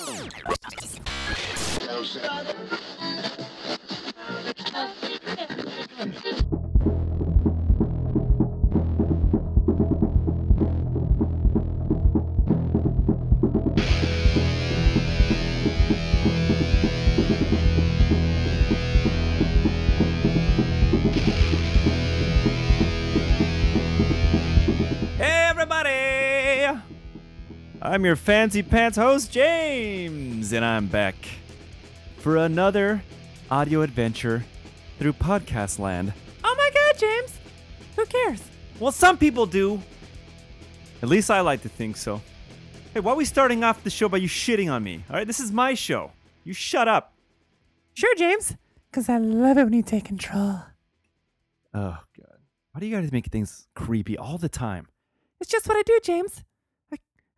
É oh, shit. I'm your fancy pants host, James, and I'm back for another audio adventure through podcast land. Oh my god, James! Who cares? Well, some people do. At least I like to think so. Hey, why are we starting off the show by you shitting on me? All right, this is my show. You shut up. Sure, James. Because I love it when you take control. Oh, God. Why do you guys make things creepy all the time? It's just what I do, James.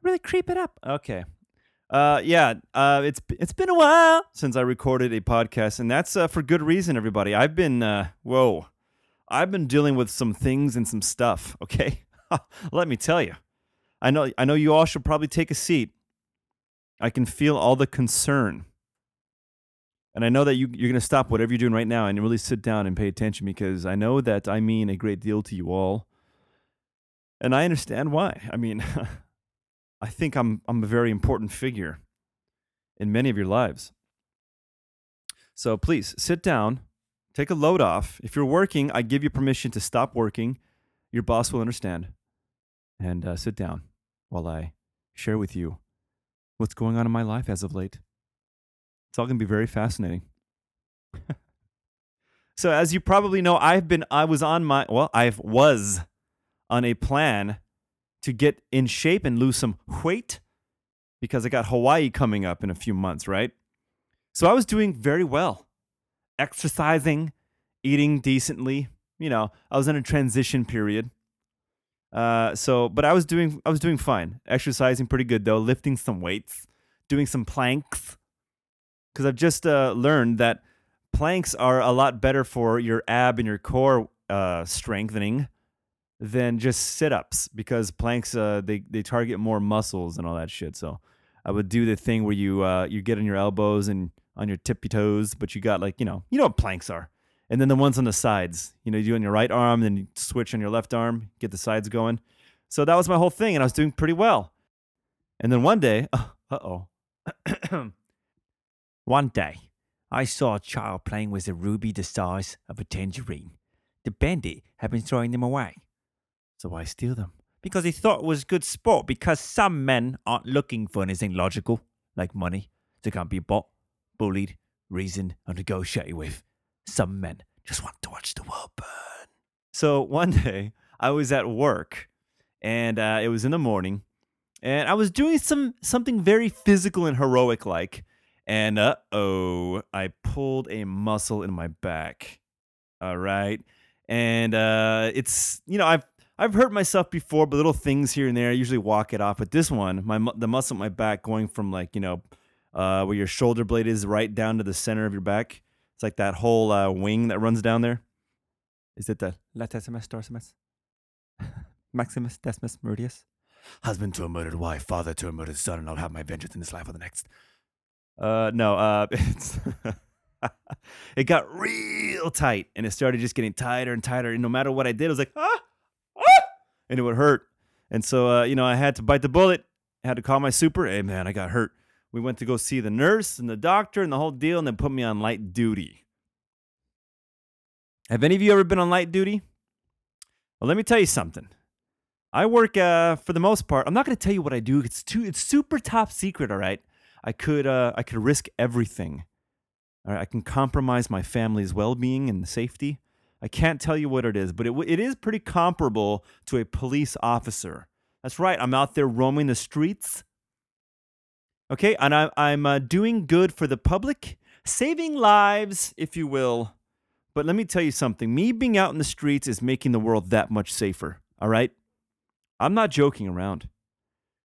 Really creep it up. Okay. Uh, yeah. Uh, it's it's been a while since I recorded a podcast, and that's uh, for good reason. Everybody, I've been uh, whoa, I've been dealing with some things and some stuff. Okay, let me tell you. I know I know you all should probably take a seat. I can feel all the concern, and I know that you you're gonna stop whatever you're doing right now and really sit down and pay attention because I know that I mean a great deal to you all, and I understand why. I mean. I think I'm I'm a very important figure in many of your lives. So please sit down, take a load off. If you're working, I give you permission to stop working. Your boss will understand. And uh, sit down while I share with you what's going on in my life as of late. It's all going to be very fascinating. so as you probably know, I've been I was on my well, I was on a plan to get in shape and lose some weight because I got Hawaii coming up in a few months, right? So I was doing very well, exercising, eating decently. You know, I was in a transition period. Uh, so, but I was doing, I was doing fine. Exercising pretty good though, lifting some weights, doing some planks, because I've just uh, learned that planks are a lot better for your ab and your core uh, strengthening than just sit-ups because planks uh, they they target more muscles and all that shit. So I would do the thing where you uh, you get on your elbows and on your tippy toes, but you got like you know you know what planks are, and then the ones on the sides. You know you do on your right arm, then you switch on your left arm, get the sides going. So that was my whole thing, and I was doing pretty well. And then one day, uh oh, one day I saw a child playing with a ruby the size of a tangerine. The bandit had been throwing them away. So why steal them. Because he thought it was good sport, because some men aren't looking for anything logical, like money. They can't be bought, bullied, reasoned, or negotiated with. Some men just want to watch the world burn. So one day, I was at work, and uh, it was in the morning, and I was doing some something very physical and heroic like, and uh oh, I pulled a muscle in my back. All right. And uh, it's, you know, I've I've hurt myself before, but little things here and there. I usually walk it off. But this one, my the muscle in my back, going from like you know, uh, where your shoulder blade is, right down to the center of your back. It's like that whole uh, wing that runs down there. Is it the latissimus dorsimus, maximus decimus meridius? Husband to a murdered wife, father to a murdered son, and I'll have my vengeance in this life or the next. Uh, no, uh, it's it got real tight, and it started just getting tighter and tighter. And no matter what I did, it was like ah, and it would hurt. And so, uh, you know, I had to bite the bullet. I had to call my super. Hey, man, I got hurt. We went to go see the nurse and the doctor and the whole deal, and then put me on light duty. Have any of you ever been on light duty? Well, let me tell you something. I work uh, for the most part. I'm not going to tell you what I do. It's too. It's super top secret. All right. I could. Uh, I could risk everything. All right. I can compromise my family's well-being and safety. I can't tell you what it is, but it, it is pretty comparable to a police officer. That's right. I'm out there roaming the streets. Okay, and I, I'm uh, doing good for the public, saving lives, if you will. But let me tell you something. Me being out in the streets is making the world that much safer. All right, I'm not joking around.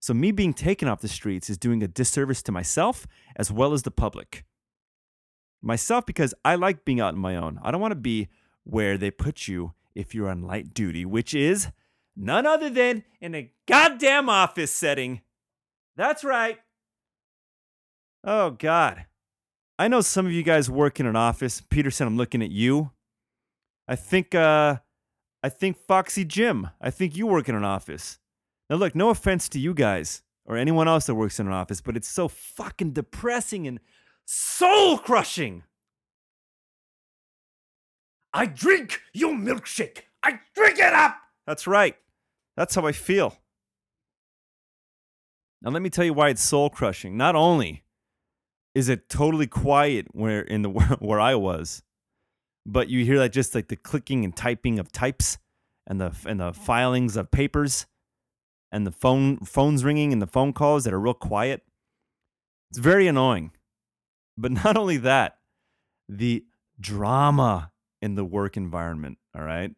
So me being taken off the streets is doing a disservice to myself as well as the public. Myself because I like being out on my own. I don't want to be where they put you if you're on light duty, which is none other than in a goddamn office setting. That's right. Oh God. I know some of you guys work in an office. Peterson, I'm looking at you. I think uh I think Foxy Jim, I think you work in an office. Now look, no offense to you guys or anyone else that works in an office, but it's so fucking depressing and soul crushing. I drink your milkshake. I drink it up. That's right. That's how I feel. Now let me tell you why it's soul crushing. Not only is it totally quiet where in the where I was, but you hear that just like the clicking and typing of types and the and the filings of papers and the phone phones ringing and the phone calls that are real quiet. It's very annoying. But not only that, the drama in the work environment, all right?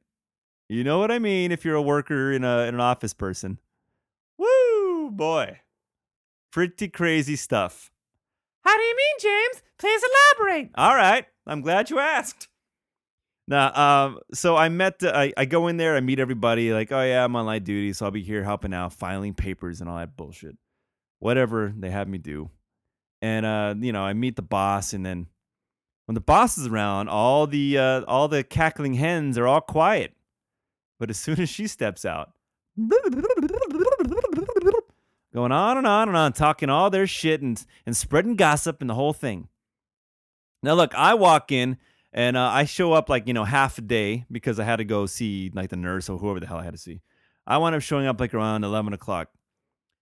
You know what I mean if you're a worker in, a, in an office person. Woo, boy. Pretty crazy stuff. How do you mean, James? Please elaborate. All right. I'm glad you asked. Now, um, so I met, the, I, I go in there, I meet everybody, like, oh yeah, I'm on light duty, so I'll be here helping out, filing papers and all that bullshit. Whatever they have me do. And, uh, you know, I meet the boss, and then when the boss is around, all the, uh, all the cackling hens are all quiet. But as soon as she steps out, going on and on and on, talking all their shit and, and spreading gossip and the whole thing. Now, look, I walk in and uh, I show up like, you know, half a day because I had to go see like the nurse or whoever the hell I had to see. I wound up showing up like around 11 o'clock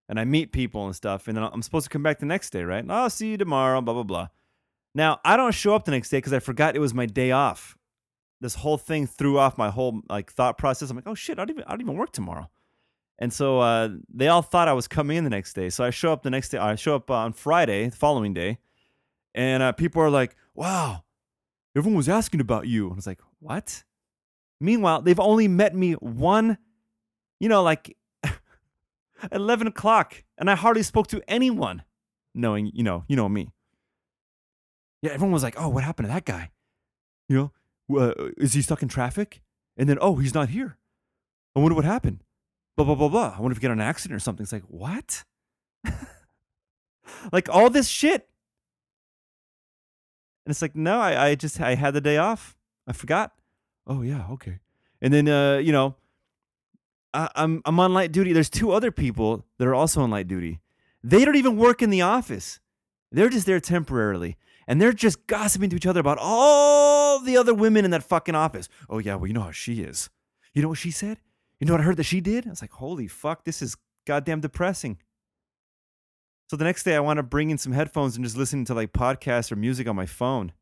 and I meet people and stuff. And then I'm supposed to come back the next day, right? And I'll see you tomorrow, blah, blah, blah. Now, I don't show up the next day because I forgot it was my day off. This whole thing threw off my whole like thought process. I'm like, oh shit, I don't even, I don't even work tomorrow. And so uh, they all thought I was coming in the next day. So I show up the next day. I show up on Friday, the following day, and uh, people are like, "Wow, everyone was asking about you." And I was like, "What?" Meanwhile, they've only met me one, you know, like eleven o'clock, and I hardly spoke to anyone, knowing, you know, you know me. Yeah, everyone was like, "Oh, what happened to that guy? You know, uh, is he stuck in traffic?" And then, "Oh, he's not here. I wonder what happened." blah blah blah blah. I wonder if get in an accident or something. It's like what? like all this shit. And it's like, no, I, I just I had the day off. I forgot. Oh yeah, okay. And then uh, you know, I, I'm I'm on light duty. There's two other people that are also on light duty. They don't even work in the office. They're just there temporarily. And they're just gossiping to each other about all the other women in that fucking office. Oh yeah, well, you know how she is. You know what she said? You know what I heard that she did? I was like, holy fuck, this is goddamn depressing. So the next day, I want to bring in some headphones and just listen to like podcasts or music on my phone,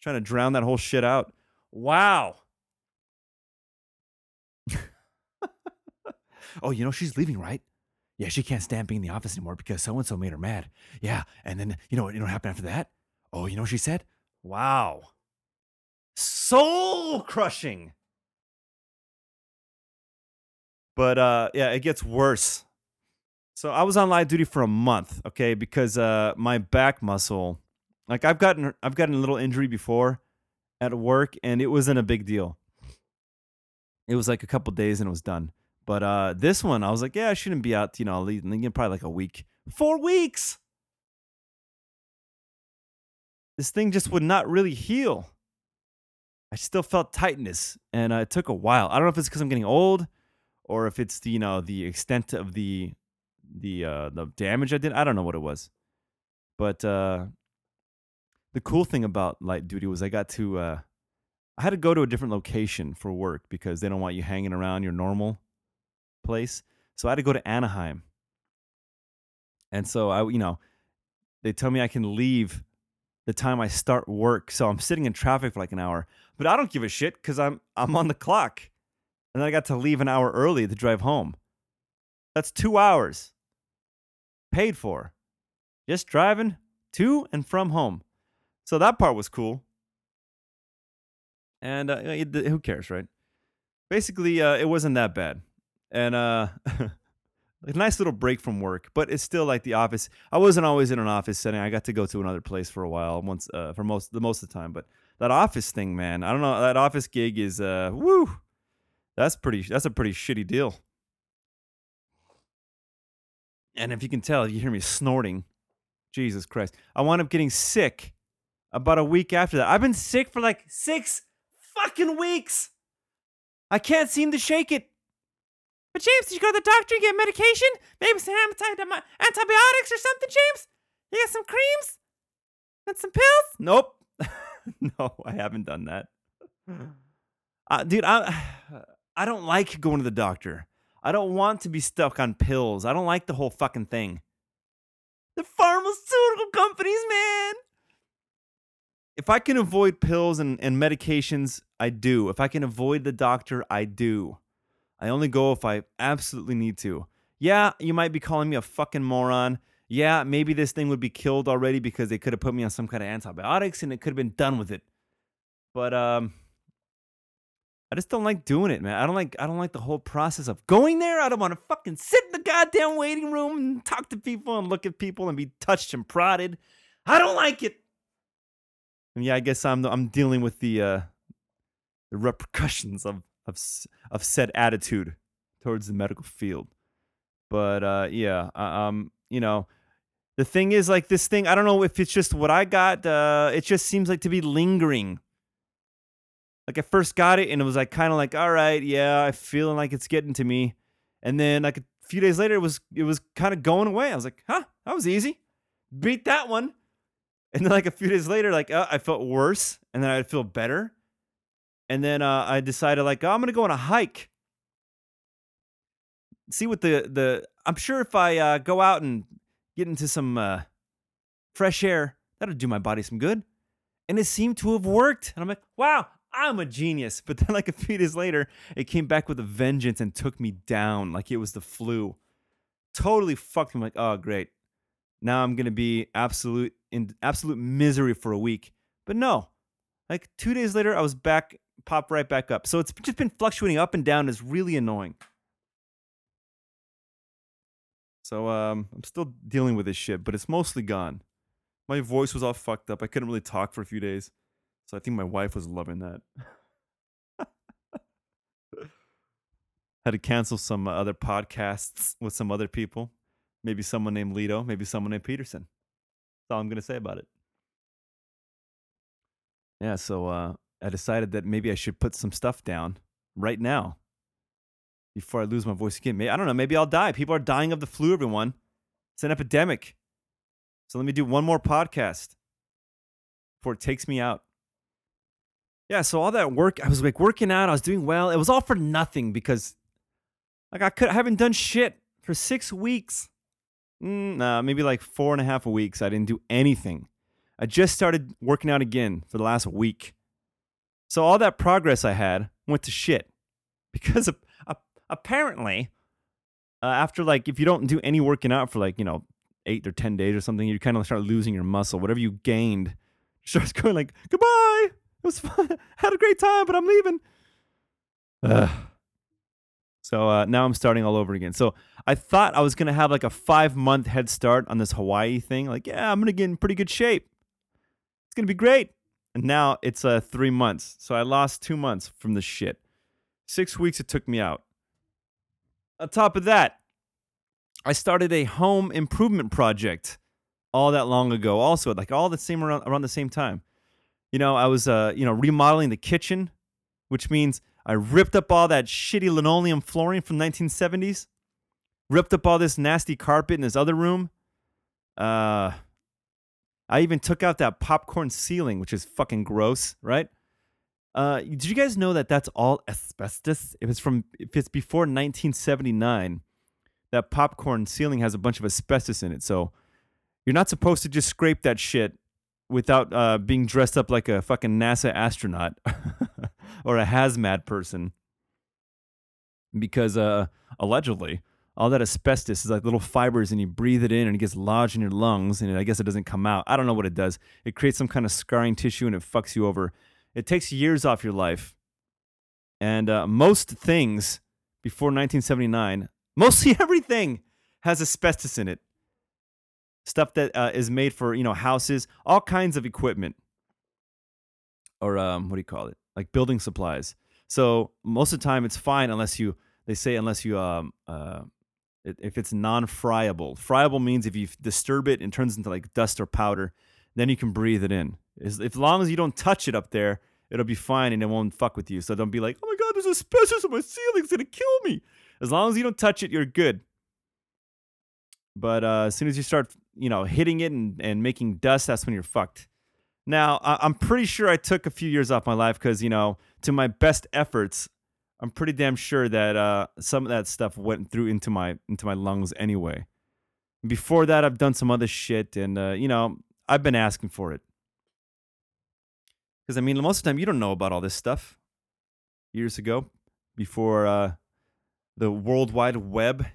trying to drown that whole shit out. Wow. oh, you know, she's leaving, right? Yeah, she can't stand being in the office anymore because so and so made her mad. Yeah. And then, you know, you know what happened after that? Oh, you know what she said? Wow. Soul crushing. But uh, yeah, it gets worse. So I was on live duty for a month, okay, because uh, my back muscle, like I've gotten, I've gotten a little injury before at work, and it wasn't a big deal. It was like a couple days and it was done. But uh, this one, I was like, yeah, I shouldn't be out, you know, probably like a week, four weeks. This thing just would not really heal. I still felt tightness, and uh, it took a while. I don't know if it's because I'm getting old or if it's the you know the extent of the the uh the damage I did. I don't know what it was, but uh, the cool thing about light duty was I got to uh, I had to go to a different location for work because they don't want you hanging around your normal place. So I had to go to Anaheim, and so I you know they tell me I can leave the time I start work. So I'm sitting in traffic for like an hour, but I don't give a shit because I'm I'm on the clock and I got to leave an hour early to drive home. That's two hours paid for. Just driving to and from home. So that part was cool. And uh, who cares, right? Basically, uh, it wasn't that bad. And uh, a nice little break from work, but it's still like the office. I wasn't always in an office setting. I got to go to another place for a while, once uh, for most the most of the time. But that office thing, man, I don't know. That office gig is uh, woo. That's pretty. That's a pretty shitty deal. And if you can tell, you hear me snorting. Jesus Christ. I wound up getting sick about a week after that. I've been sick for like six fucking weeks. I can't seem to shake it. But James, did you go to the doctor and get medication? Maybe some anti- antibiotics or something, James? You got some creams? And some pills? Nope. no, I haven't done that. Uh, dude, I I don't like going to the doctor. I don't want to be stuck on pills. I don't like the whole fucking thing. The pharmaceutical companies, man. If I can avoid pills and, and medications, I do. If I can avoid the doctor, I do. I only go if I absolutely need to. Yeah, you might be calling me a fucking moron. Yeah, maybe this thing would be killed already because they could have put me on some kind of antibiotics and it could have been done with it. But um I just don't like doing it, man. I don't like I don't like the whole process of going there. I don't want to fucking sit in the goddamn waiting room and talk to people and look at people and be touched and prodded. I don't like it. And yeah, I guess I'm I'm dealing with the uh the repercussions of of of said attitude towards the medical field. But uh yeah, um you know, the thing is like this thing, I don't know if it's just what I got, uh it just seems like to be lingering like I first got it and it was like kind of like, all right, yeah, I feeling like it's getting to me. And then like a few days later, it was it was kind of going away. I was like, huh, that was easy. Beat that one. And then like a few days later, like uh, I felt worse, and then I'd feel better. And then uh, I decided like, oh, I'm gonna go on a hike. See what the the I'm sure if I uh, go out and get into some uh, fresh air, that'll do my body some good. And it seemed to have worked. And I'm like, wow, I'm a genius. But then, like a few days later, it came back with a vengeance and took me down like it was the flu. Totally fucked me. I'm like, oh, great. Now I'm gonna be absolute in absolute misery for a week. But no, like two days later, I was back, popped right back up. So it's just been fluctuating up and down. is really annoying. So um, I'm still dealing with this shit, but it's mostly gone. My voice was all fucked up. I couldn't really talk for a few days. So I think my wife was loving that. Had to cancel some other podcasts with some other people. Maybe someone named Lito, maybe someone named Peterson. That's all I'm going to say about it. Yeah, so uh, I decided that maybe I should put some stuff down right now before I lose my voice again. Maybe, I don't know. Maybe I'll die. People are dying of the flu, everyone. It's an epidemic. So let me do one more podcast before it takes me out. Yeah, so all that work, I was like working out, I was doing well. It was all for nothing because like I could I haven't done shit for six weeks. Mm, nah, maybe like four and a half weeks. I didn't do anything. I just started working out again for the last week. So all that progress I had went to shit because apparently, uh, after like if you don't do any working out for like you know eight or ten days or something, you kind of start losing your muscle. Whatever you gained starts going like goodbye. It was fun. Had a great time, but I'm leaving. Ugh. So uh, now I'm starting all over again. So I thought I was gonna have like a five month head start on this Hawaii thing. Like, yeah, I'm gonna get in pretty good shape. It's gonna be great. And now it's uh, three months. So I lost two months from the shit. Six weeks it took me out. On top of that, I started a home improvement project all that long ago. Also, like all the same around around the same time. You know, I was uh, you know, remodeling the kitchen, which means I ripped up all that shitty linoleum flooring from 1970s, ripped up all this nasty carpet in this other room. Uh I even took out that popcorn ceiling, which is fucking gross, right? Uh, did you guys know that that's all asbestos? If it's from if it's before 1979, that popcorn ceiling has a bunch of asbestos in it. So you're not supposed to just scrape that shit without uh, being dressed up like a fucking NASA astronaut or a hazmat person. Because uh, allegedly, all that asbestos is like little fibers, and you breathe it in, and it gets lodged in your lungs, and I guess it doesn't come out. I don't know what it does. It creates some kind of scarring tissue, and it fucks you over. It takes years off your life. And uh, most things before 1979, mostly everything, has asbestos in it stuff that uh, is made for you know houses, all kinds of equipment, or um, what do you call it? Like building supplies. So most of the time it's fine unless you they say unless you um uh if it's non-friable. Friable means if you disturb it and turns into like dust or powder, then you can breathe it in. As, if long as you don't touch it up there, it'll be fine and it won't fuck with you. So don't be like, oh my god, there's asbestos on my ceiling, it's gonna kill me. As long as you don't touch it, you're good. But uh, as soon as you start, you know, hitting it and, and making dust, that's when you're fucked. Now, I- I'm pretty sure I took a few years off my life because, you know, to my best efforts, I'm pretty damn sure that uh, some of that stuff went through into my into my lungs anyway. Before that, I've done some other shit, and uh, you know, I've been asking for it. Because I mean, most of the time, you don't know about all this stuff. Years ago, before uh, the World Wide Web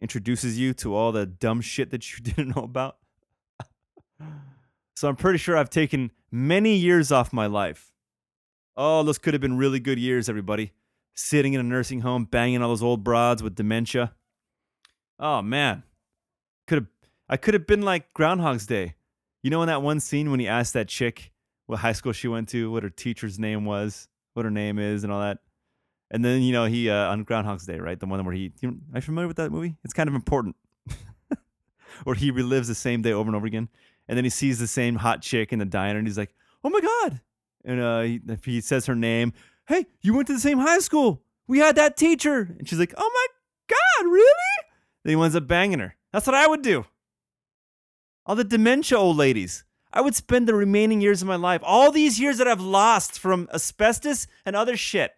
introduces you to all the dumb shit that you didn't know about. so I'm pretty sure I've taken many years off my life. Oh, those could have been really good years, everybody. Sitting in a nursing home, banging all those old broads with dementia. Oh man, could have I could have been like Groundhog's Day. You know in that one scene when he asked that chick what high school she went to, what her teacher's name was, what her name is, and all that. And then you know he uh, on Groundhog's Day, right? The one where he. You, are you familiar with that movie? It's kind of important. where he relives the same day over and over again, and then he sees the same hot chick in the diner, and he's like, "Oh my god!" And uh, he, he says her name, "Hey, you went to the same high school. We had that teacher," and she's like, "Oh my god, really?" Then he winds up banging her. That's what I would do. All the dementia old ladies. I would spend the remaining years of my life, all these years that I've lost from asbestos and other shit,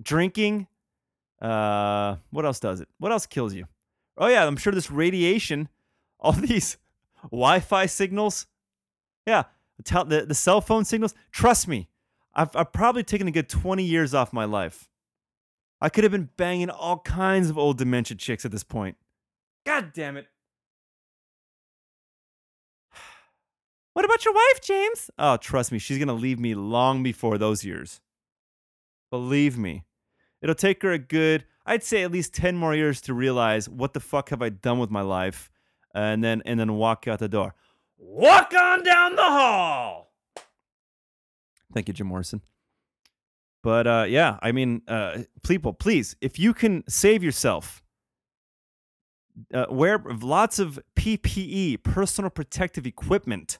drinking. Uh, what else does it? What else kills you? Oh yeah, I'm sure this radiation, all these Wi-Fi signals. Yeah, the the cell phone signals. Trust me, I've I've probably taken a good 20 years off my life. I could have been banging all kinds of old dementia chicks at this point. God damn it. What about your wife, James? Oh, trust me, she's going to leave me long before those years. Believe me. It'll take her a good, I'd say at least 10 more years to realize what the fuck have I done with my life and then and then walk out the door. Walk on down the hall. Thank you, Jim Morrison. But uh, yeah, I mean, uh, people, please, if you can save yourself, uh, wear lots of PPE, personal protective equipment,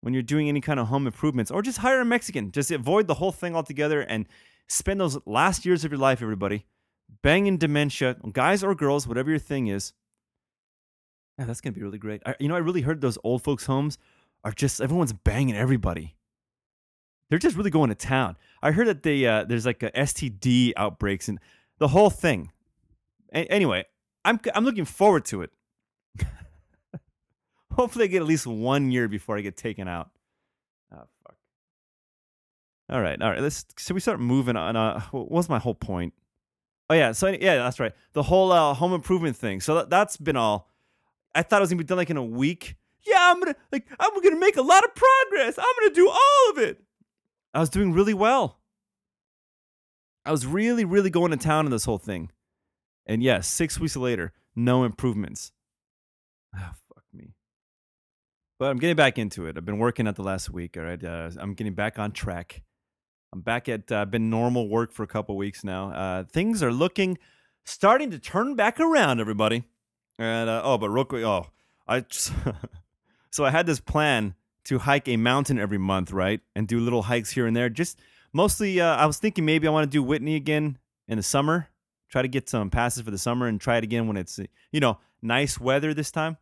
when you're doing any kind of home improvements, or just hire a Mexican. Just avoid the whole thing altogether and spend those last years of your life, everybody, banging dementia, guys or girls, whatever your thing is. Yeah, that's gonna be really great. I, you know, I really heard those old folks' homes are just everyone's banging everybody. They're just really going to town. I heard that they uh, there's like STD outbreaks and the whole thing. A- anyway, I'm I'm looking forward to it. Hopefully, I get at least one year before I get taken out. Oh fuck. All right, all right. Let's. Should we start moving on? Uh, what was my whole point? Oh yeah. So yeah, that's right. The whole uh, home improvement thing. So that, that's been all. I thought it was gonna be done like in a week. Yeah, I'm gonna like I'm gonna make a lot of progress. I'm gonna do all of it. I was doing really well. I was really, really going to town on this whole thing. And yes, six weeks later, no improvements. Ah, fuck me. But I'm getting back into it. I've been working at the last week. All right, uh, I'm getting back on track. I'm back at uh, been normal work for a couple weeks now. Uh, things are looking starting to turn back around, everybody. And uh, oh, but real quick, oh, I just so I had this plan to hike a mountain every month, right, and do little hikes here and there. Just mostly, uh, I was thinking maybe I want to do Whitney again in the summer. Try to get some passes for the summer and try it again when it's you know nice weather this time.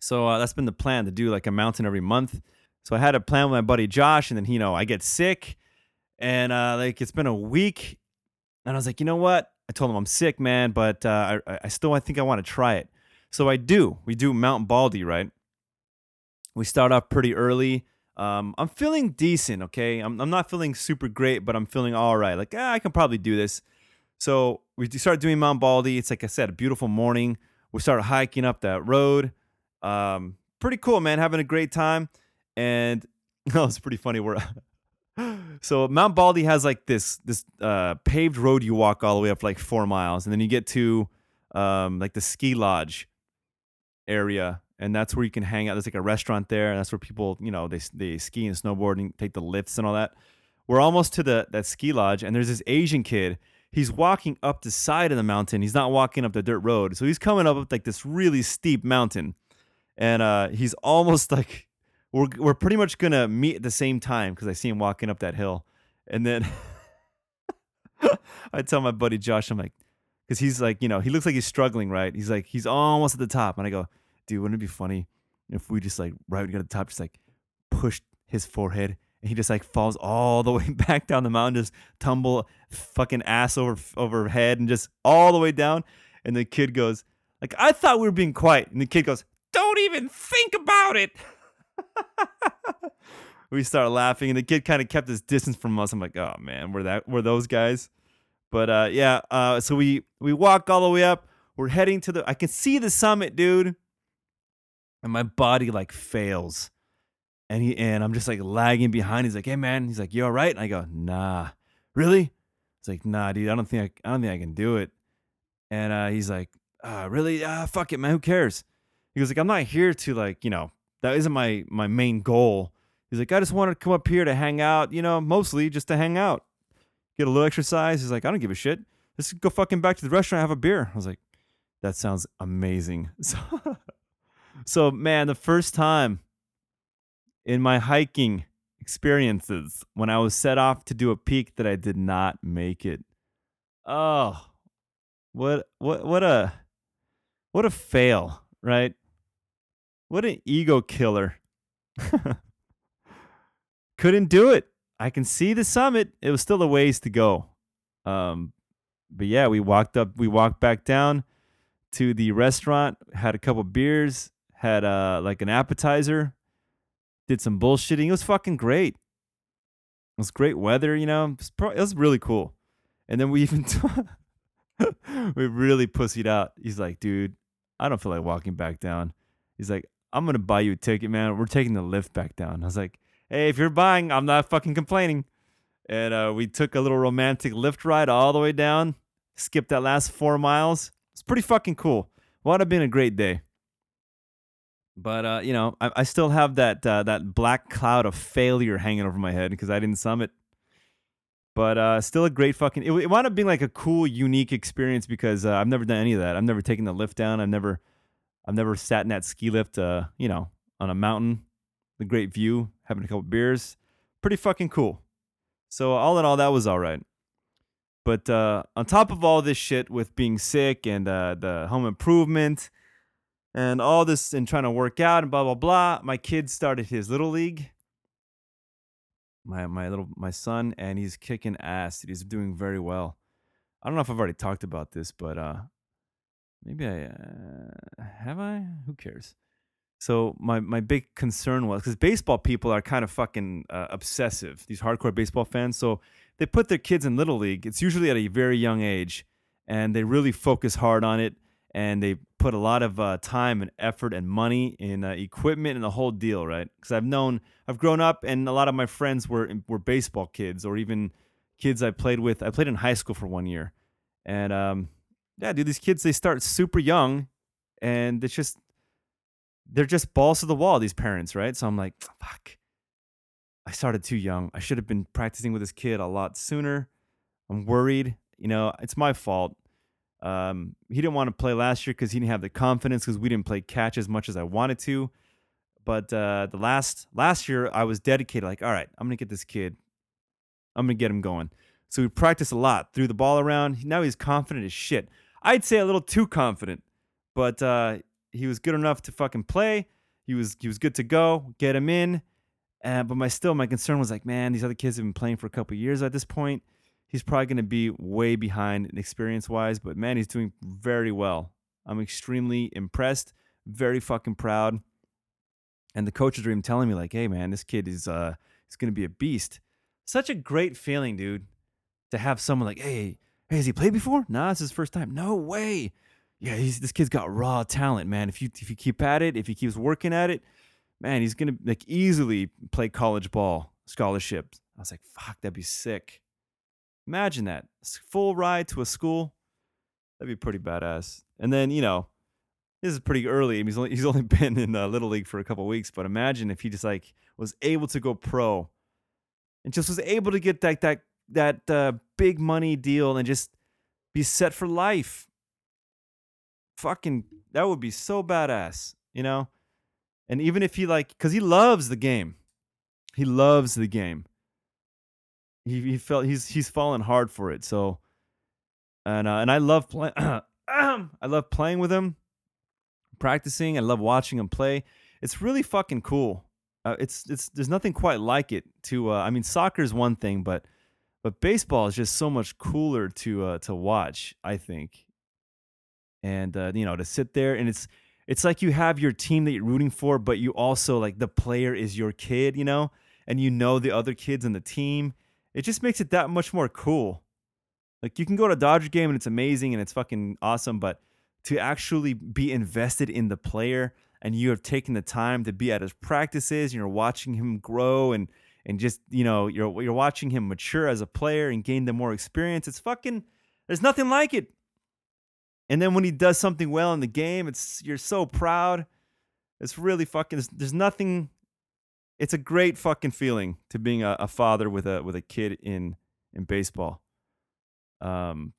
So uh, that's been the plan to do like a mountain every month. So I had a plan with my buddy Josh, and then you know I get sick, and uh, like it's been a week, and I was like, you know what? I told him I'm sick, man, but uh, I I still I think I want to try it. So I do. We do Mount Baldy, right? We start off pretty early. Um, I'm feeling decent, okay? I'm, I'm not feeling super great, but I'm feeling all right. Like, ah, I can probably do this. So we start doing Mount Baldy. It's like I said, a beautiful morning. We start hiking up that road. Um, pretty cool, man. Having a great time. And oh, it's pretty funny. We're so Mount Baldy has like this this uh, paved road you walk all the way up like four miles, and then you get to um, like the ski lodge area, and that's where you can hang out. There's like a restaurant there, and that's where people you know they they ski and snowboard and take the lifts and all that. We're almost to the that ski lodge, and there's this Asian kid. he's walking up the side of the mountain. He's not walking up the dirt road. So he's coming up like this really steep mountain. And uh, he's almost like we're we're pretty much gonna meet at the same time because I see him walking up that hill. And then I tell my buddy Josh, I'm like, because he's like, you know, he looks like he's struggling, right? He's like, he's almost at the top. And I go, dude, wouldn't it be funny if we just like right when we get to the top, just like push his forehead and he just like falls all the way back down the mountain, just tumble fucking ass over over head and just all the way down. And the kid goes, like, I thought we were being quiet. And the kid goes, Don't even think about it. we start laughing, and the kid kind of kept his distance from us. I'm like, oh man, we're that we're those guys. But uh, yeah, uh, so we we walk all the way up. We're heading to the. I can see the summit, dude, and my body like fails, and he and I'm just like lagging behind. He's like, hey man, he's like, you all right? And I go, nah, really? It's like, nah, dude, I don't think I, I don't think I can do it. And uh, he's like, uh, really? Ah, fuck it, man. Who cares? He goes like, I'm not here to like, you know, that isn't my my main goal. He's like, I just wanted to come up here to hang out, you know, mostly just to hang out, get a little exercise. He's like, I don't give a shit. Let's go fucking back to the restaurant, have a beer. I was like, that sounds amazing. So, so man, the first time in my hiking experiences when I was set off to do a peak that I did not make it. Oh, what what what a what a fail, right? What an ego killer. Couldn't do it. I can see the summit. It was still a ways to go. Um, but yeah, we walked up, we walked back down to the restaurant, had a couple beers, had uh like an appetizer, did some bullshitting. It was fucking great. It was great weather, you know. It was, pro- it was really cool. And then we even we really pussied out. He's like, dude, I don't feel like walking back down. He's like, I'm gonna buy you a ticket, man. We're taking the lift back down. I was like, hey, if you're buying, I'm not fucking complaining. And uh, we took a little romantic lift ride all the way down, skipped that last four miles. It's pretty fucking cool. Would have been a great day. But uh, you know, I, I still have that uh, that black cloud of failure hanging over my head because I didn't summit. But uh, still a great fucking. It, it wound up being like a cool, unique experience because uh, I've never done any of that. I've never taken the lift down. I've never, I've never sat in that ski lift. Uh, you know, on a mountain, the great view, having a couple beers, pretty fucking cool. So all in all, that was all right. But uh, on top of all this shit with being sick and the home improvement and all this and trying to work out and blah blah blah, my kid started his little league. My my little my son and he's kicking ass. He's doing very well. I don't know if I've already talked about this, but uh, maybe I uh, have I. Who cares? So my my big concern was because baseball people are kind of fucking uh, obsessive. These hardcore baseball fans. So they put their kids in little league. It's usually at a very young age, and they really focus hard on it. And they put a lot of uh, time and effort and money in uh, equipment and the whole deal, right? Because I've known, I've grown up, and a lot of my friends were were baseball kids, or even kids I played with. I played in high school for one year, and um, yeah, dude, these kids they start super young, and it's just they're just balls to the wall. These parents, right? So I'm like, fuck. I started too young. I should have been practicing with this kid a lot sooner. I'm worried. You know, it's my fault. Um, he didn't want to play last year because he didn't have the confidence because we didn't play catch as much as I wanted to. But uh, the last last year, I was dedicated. Like, all right, I'm gonna get this kid. I'm gonna get him going. So we practiced a lot, threw the ball around. Now he's confident as shit. I'd say a little too confident, but uh, he was good enough to fucking play. He was he was good to go. Get him in. Uh, but my still my concern was like, man, these other kids have been playing for a couple years at this point. He's probably going to be way behind experience wise, but man, he's doing very well. I'm extremely impressed, very fucking proud. And the coaches are even telling me like, hey man, this kid is uh is going to be a beast. Such a great feeling, dude, to have someone like, hey, hey, has he played before? Nah, it's his first time. No way. Yeah, he's, this kid's got raw talent, man. If you if you keep at it, if he keeps working at it, man, he's gonna like easily play college ball scholarship. I was like, fuck, that'd be sick. Imagine that full ride to a school. That'd be pretty badass. And then you know, this is pretty early. He's only he's only been in uh, little league for a couple weeks, but imagine if he just like was able to go pro, and just was able to get that that that uh, big money deal and just be set for life. Fucking, that would be so badass, you know? And even if he like, because he loves the game, he loves the game. He he felt he's he's fallen hard for it. So, and uh, and I love playing. I love playing with him, practicing. I love watching him play. It's really fucking cool. Uh, it's it's there's nothing quite like it. To uh, I mean, soccer is one thing, but but baseball is just so much cooler to uh, to watch. I think, and uh, you know, to sit there and it's it's like you have your team that you're rooting for, but you also like the player is your kid, you know, and you know the other kids in the team. It just makes it that much more cool. Like you can go to a Dodger game and it's amazing and it's fucking awesome, but to actually be invested in the player and you have taken the time to be at his practices and you're watching him grow and and just you know you're you're watching him mature as a player and gain the more experience. It's fucking there's nothing like it. And then when he does something well in the game, it's you're so proud. It's really fucking. There's, there's nothing. It's a great fucking feeling to being a, a father with a with a kid in in baseball. Um,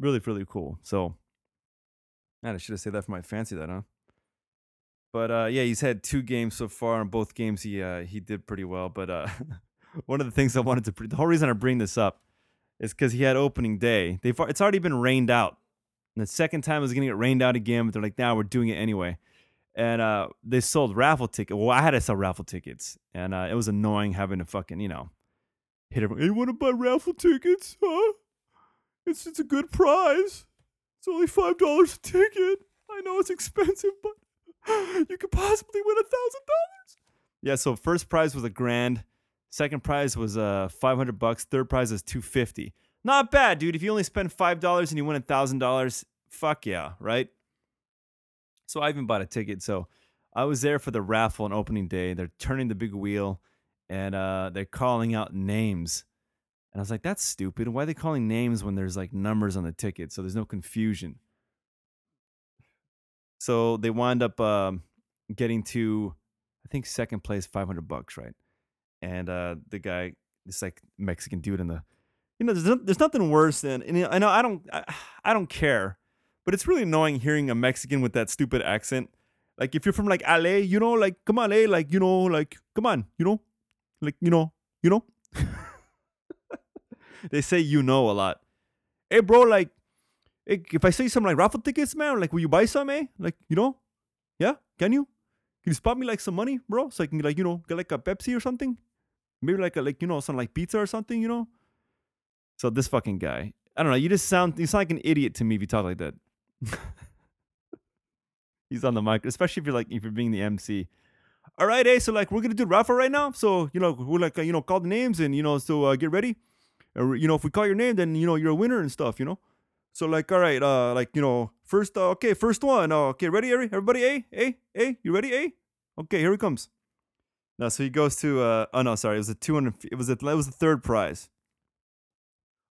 really really cool. So, man, I should have said that for my fancy that, huh? But uh, yeah, he's had two games so far. In both games, he uh, he did pretty well. But uh, one of the things I wanted to, the whole reason I bring this up, is because he had opening day. They've it's already been rained out. And the second time it was gonna get rained out again, but they're like, now nah, we're doing it anyway. And uh, they sold raffle tickets. Well, I had to sell raffle tickets, and uh, it was annoying having to fucking you know hit everyone. Hey, you want to buy raffle tickets? Huh? It's it's a good prize. It's only five dollars a ticket. I know it's expensive, but you could possibly win a thousand dollars. Yeah, so first prize was a grand, second prize was uh five hundred bucks, third prize is two fifty. Not bad, dude. If you only spend five dollars and you win a thousand dollars, fuck yeah, right? So I even bought a ticket. So I was there for the raffle on opening day. They're turning the big wheel and uh, they're calling out names. And I was like, that's stupid. Why are they calling names when there's like numbers on the ticket? So there's no confusion. So they wind up um, getting to, I think, second place, 500 bucks, right? And uh, the guy, this like Mexican dude in the, you know, there's, there's nothing worse than, and I know I don't, I, I don't care, but it's really annoying hearing a Mexican with that stupid accent. Like if you're from like LA, you know, like come on, LA, like you know, like come on, you know, like you know, you know. they say you know a lot. Hey, bro, like if I say some like raffle tickets, man, like will you buy some, eh? Like, you know? Yeah? Can you? Can you spot me like some money, bro? So I can like, you know, get like a Pepsi or something? Maybe like a like, you know, some like pizza or something, you know? So this fucking guy. I don't know, you just sound you sound like an idiot to me if you talk like that. He's on the mic, especially if you're like if you're being the MC. All right, eh? So like we're gonna do raffle right now. So you know we're like uh, you know call the names and you know so uh, get ready. You know if we call your name, then you know you're a winner and stuff. You know. So like, all right, uh, like you know, first, uh, okay, first one. Uh, okay, ready, everybody? A, A, A. You ready? A. Okay, here he comes. Now, so he goes to. Uh, oh no, sorry, it was a two hundred. It was a, it was the third prize.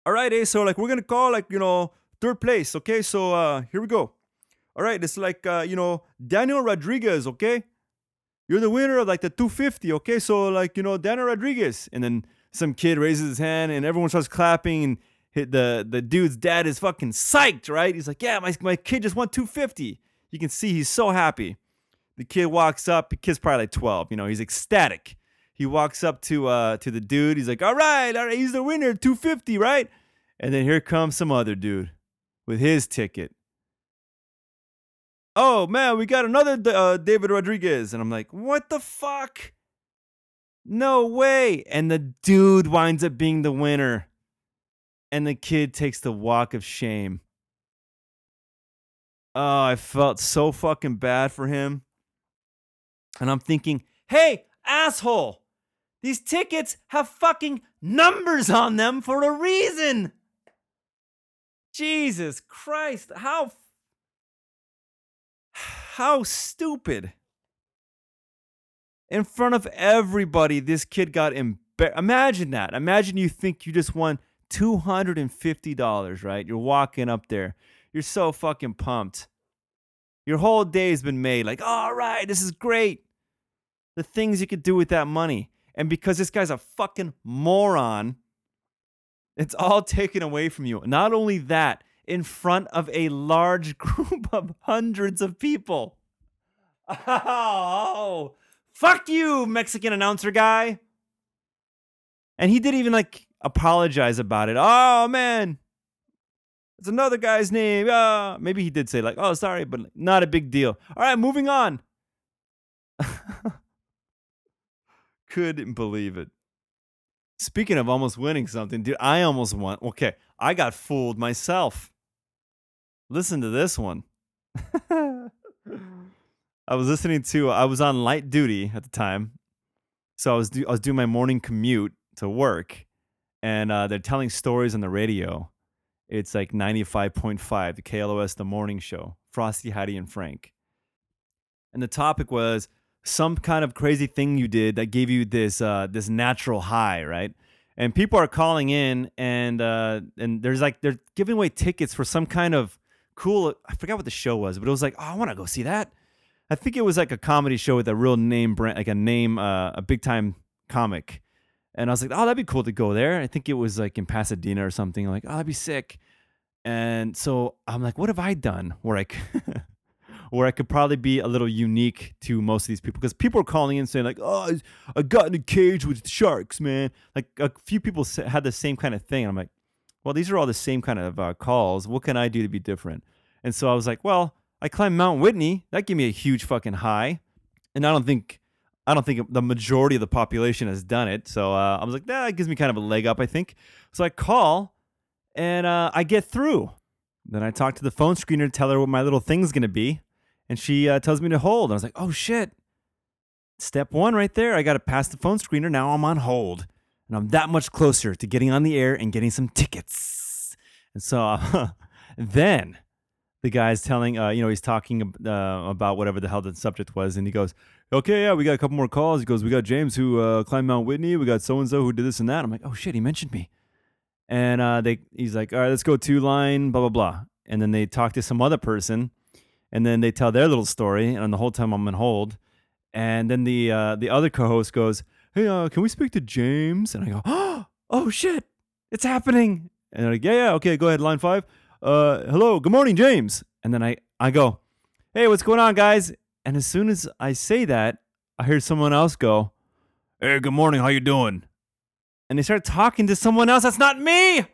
All right, A. So like, we're gonna call like you know third place. Okay, so uh, here we go. All right, it's like uh, you know Daniel Rodriguez. Okay, you're the winner of like the 250. Okay, so like you know Daniel Rodriguez, and then some kid raises his hand, and everyone starts clapping and the the dude's dad is fucking psyched, right? He's like, yeah, my my kid just won 250. You can see he's so happy. The kid walks up. The kid's probably like 12. You know, he's ecstatic. He walks up to uh to the dude. He's like, all right, all right, he's the winner, 250, right? And then here comes some other dude with his ticket. Oh man, we got another uh, David Rodriguez, and I'm like, what the fuck? No way! And the dude winds up being the winner and the kid takes the walk of shame. Oh, I felt so fucking bad for him. And I'm thinking, hey, asshole, these tickets have fucking numbers on them for a reason. Jesus Christ, how how stupid. In front of everybody, this kid got embarrassed. Imagine that. Imagine you think you just won $250, right? You're walking up there. You're so fucking pumped. Your whole day's been made like, all right, this is great. The things you could do with that money. And because this guy's a fucking moron, it's all taken away from you. Not only that, in front of a large group of hundreds of people. Oh, fuck you, Mexican announcer guy. And he didn't even like apologize about it. Oh man, it's another guy's name. Uh, maybe he did say like, "Oh, sorry," but not a big deal. All right, moving on. Couldn't believe it. Speaking of almost winning something, dude, I almost won. Okay, I got fooled myself. Listen to this one. I was listening to. I was on light duty at the time, so I was do, I was doing my morning commute to work, and uh, they're telling stories on the radio. It's like ninety five point five, the KLOS, the morning show, Frosty, Heidi and Frank, and the topic was some kind of crazy thing you did that gave you this uh, this natural high, right? And people are calling in, and uh, and there's like they're giving away tickets for some kind of cool. I forgot what the show was, but it was like, oh, I want to go see that. I think it was like a comedy show with a real name brand, like a name, uh, a big time comic. And I was like, oh, that'd be cool to go there. I think it was like in Pasadena or something. like, oh, that'd be sick. And so I'm like, what have I done where I, where I could probably be a little unique to most of these people? Because people are calling in saying like, oh, I got in a cage with sharks, man. Like a few people had the same kind of thing. And I'm like, well, these are all the same kind of uh, calls. What can I do to be different? And so I was like, well, I climbed Mount Whitney. That gave me a huge fucking high. And I don't think I don't think the majority of the population has done it. So uh, I was like, that gives me kind of a leg up, I think. So I call and uh, I get through. Then I talk to the phone screener to tell her what my little thing's going to be. And she uh, tells me to hold. I was like, oh shit. Step one right there. I got to pass the phone screener. Now I'm on hold. And I'm that much closer to getting on the air and getting some tickets. And so then the guy's telling, uh, you know, he's talking uh, about whatever the hell the subject was, and he goes, "Okay, yeah, we got a couple more calls." He goes, "We got James who uh, climbed Mount Whitney. We got so and so who did this and that." I'm like, "Oh shit, he mentioned me." And uh, they, he's like, "All right, let's go two line, blah blah blah." And then they talk to some other person, and then they tell their little story, and the whole time I'm on hold. And then the uh, the other co-host goes, "Hey, uh, can we speak to James?" And I go, "Oh shit, it's happening!" And they're like, "Yeah, yeah, okay, go ahead, line five uh, hello, good morning, James. And then I, I go, hey, what's going on, guys? And as soon as I say that, I hear someone else go, hey, good morning, how you doing? And they start talking to someone else that's not me.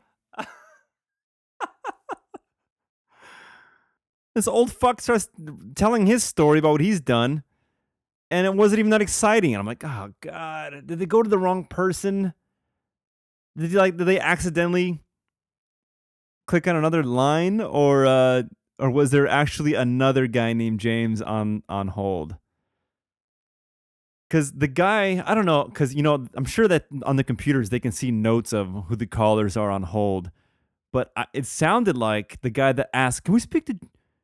This old fuck starts telling his story about what he's done, and it wasn't even that exciting. And I'm like, oh god, did they go to the wrong person? Did they like did they accidentally click on another line, or uh, or was there actually another guy named James on on hold? Because the guy, I don't know, because you know, I'm sure that on the computers they can see notes of who the callers are on hold, but I, it sounded like the guy that asked, "Can we speak to,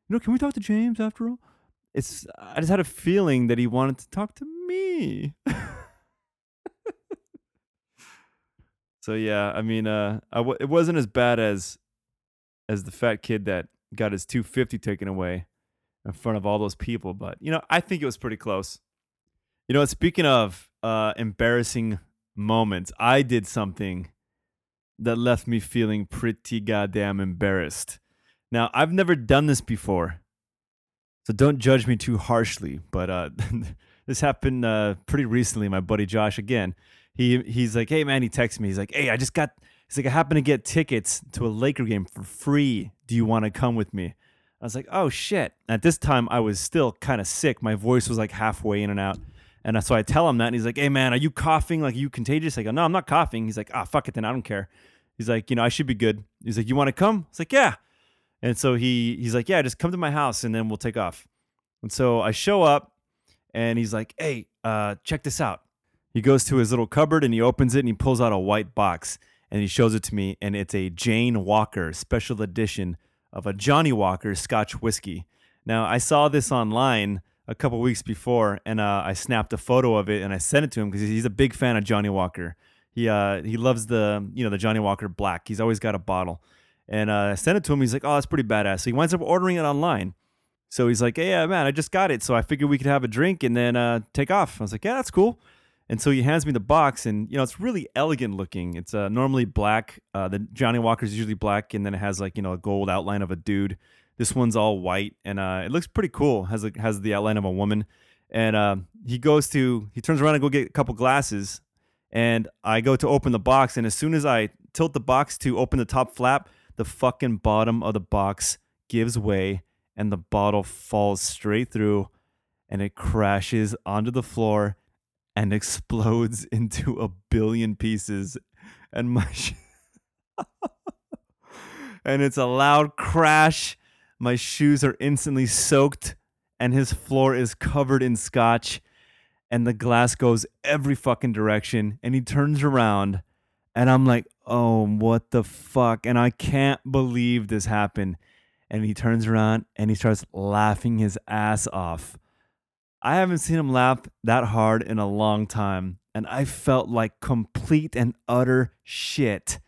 you know, can we talk to James after all?" It's, I just had a feeling that he wanted to talk to me. so yeah, I mean, uh, I w- it wasn't as bad as as the fat kid that got his 250 taken away in front of all those people. But, you know, I think it was pretty close. You know, speaking of uh, embarrassing moments, I did something that left me feeling pretty goddamn embarrassed. Now, I've never done this before, so don't judge me too harshly. But uh, this happened uh, pretty recently. My buddy Josh, again, he he's like, "Hey man," he texts me. He's like, "Hey, I just got He's like, I happen to get tickets to a Laker game for free. Do you want to come with me? I was like, oh shit. At this time, I was still kind of sick. My voice was like halfway in and out. And so I tell him that, and he's like, hey man, are you coughing? Like, are you contagious? I go, no, I'm not coughing. He's like, ah, fuck it then. I don't care. He's like, you know, I should be good. He's like, you want to come? It's like, yeah. And so he he's like, yeah, just come to my house and then we'll take off. And so I show up and he's like, hey, uh, check this out. He goes to his little cupboard and he opens it and he pulls out a white box and he shows it to me, and it's a Jane Walker special edition of a Johnnie Walker Scotch whiskey. Now, I saw this online a couple weeks before, and uh, I snapped a photo of it and I sent it to him because he's a big fan of Johnnie Walker. He uh, he loves the you know the Johnnie Walker Black. He's always got a bottle, and uh, I sent it to him. He's like, "Oh, that's pretty badass." So he winds up ordering it online. So he's like, "Hey, yeah, man, I just got it. So I figured we could have a drink and then uh, take off." I was like, "Yeah, that's cool." And so he hands me the box, and you know it's really elegant looking. It's uh, normally black. Uh, the Johnnie Walker is usually black, and then it has like you know a gold outline of a dude. This one's all white, and uh, it looks pretty cool. has a, has the outline of a woman, and uh, he goes to he turns around and go get a couple glasses, and I go to open the box, and as soon as I tilt the box to open the top flap, the fucking bottom of the box gives way, and the bottle falls straight through, and it crashes onto the floor and explodes into a billion pieces. And my sh- and it's a loud crash. My shoes are instantly soaked and his floor is covered in scotch and the glass goes every fucking direction and he turns around and i'm like oh what the fuck and i can't believe this happened and he turns around and he starts laughing his ass off I haven't seen him laugh that hard in a long time. And I felt like complete and utter shit.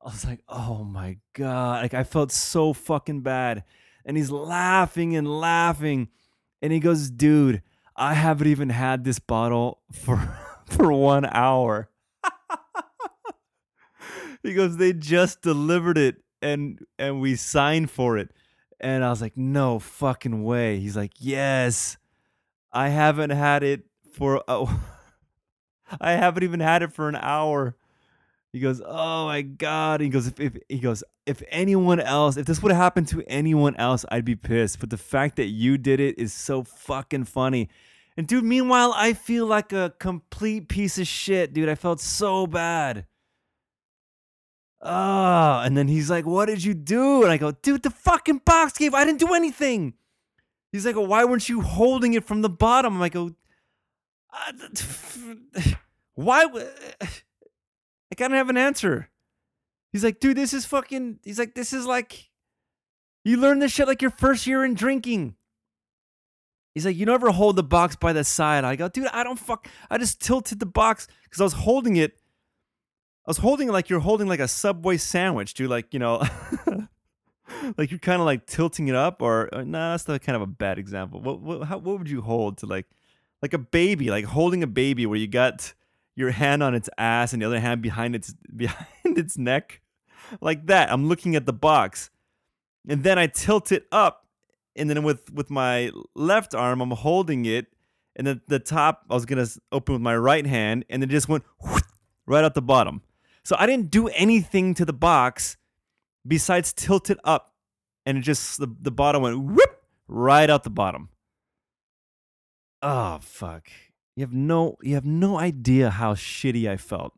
I was like, oh my God. Like, I felt so fucking bad. And he's laughing and laughing. And he goes, dude, I haven't even had this bottle for, for one hour. He goes, they just delivered it and and we signed for it. And I was like, no fucking way. He's like, yes. I haven't had it for oh, I haven't even had it for an hour. He goes, "Oh my god!" He goes, "If, if he goes, if anyone else, if this would have happened to anyone else, I'd be pissed. But the fact that you did it is so fucking funny." And dude, meanwhile, I feel like a complete piece of shit, dude. I felt so bad. Oh, and then he's like, "What did you do?" And I go, "Dude, the fucking box gave. I didn't do anything." He's like, well, why weren't you holding it from the bottom? I'm like, oh, ah, why? I kind of have an answer. He's like, dude, this is fucking. He's like, this is like, you learn this shit like your first year in drinking. He's like, you never hold the box by the side. I go, dude, I don't fuck. I just tilted the box because I was holding it. I was holding like you're holding like a Subway sandwich, dude. Like, you know. like you're kind of like tilting it up, or, or nah, that's kind of a bad example. What what how, what would you hold to like like a baby, like holding a baby where you got your hand on its ass and the other hand behind its behind its neck, like that. I'm looking at the box, and then I tilt it up, and then with with my left arm, I'm holding it, and then the top I was gonna open with my right hand, and it just went right out the bottom. So I didn't do anything to the box besides tilt it up and it just the, the bottom went whoop right out the bottom. Oh fuck. You have no you have no idea how shitty I felt.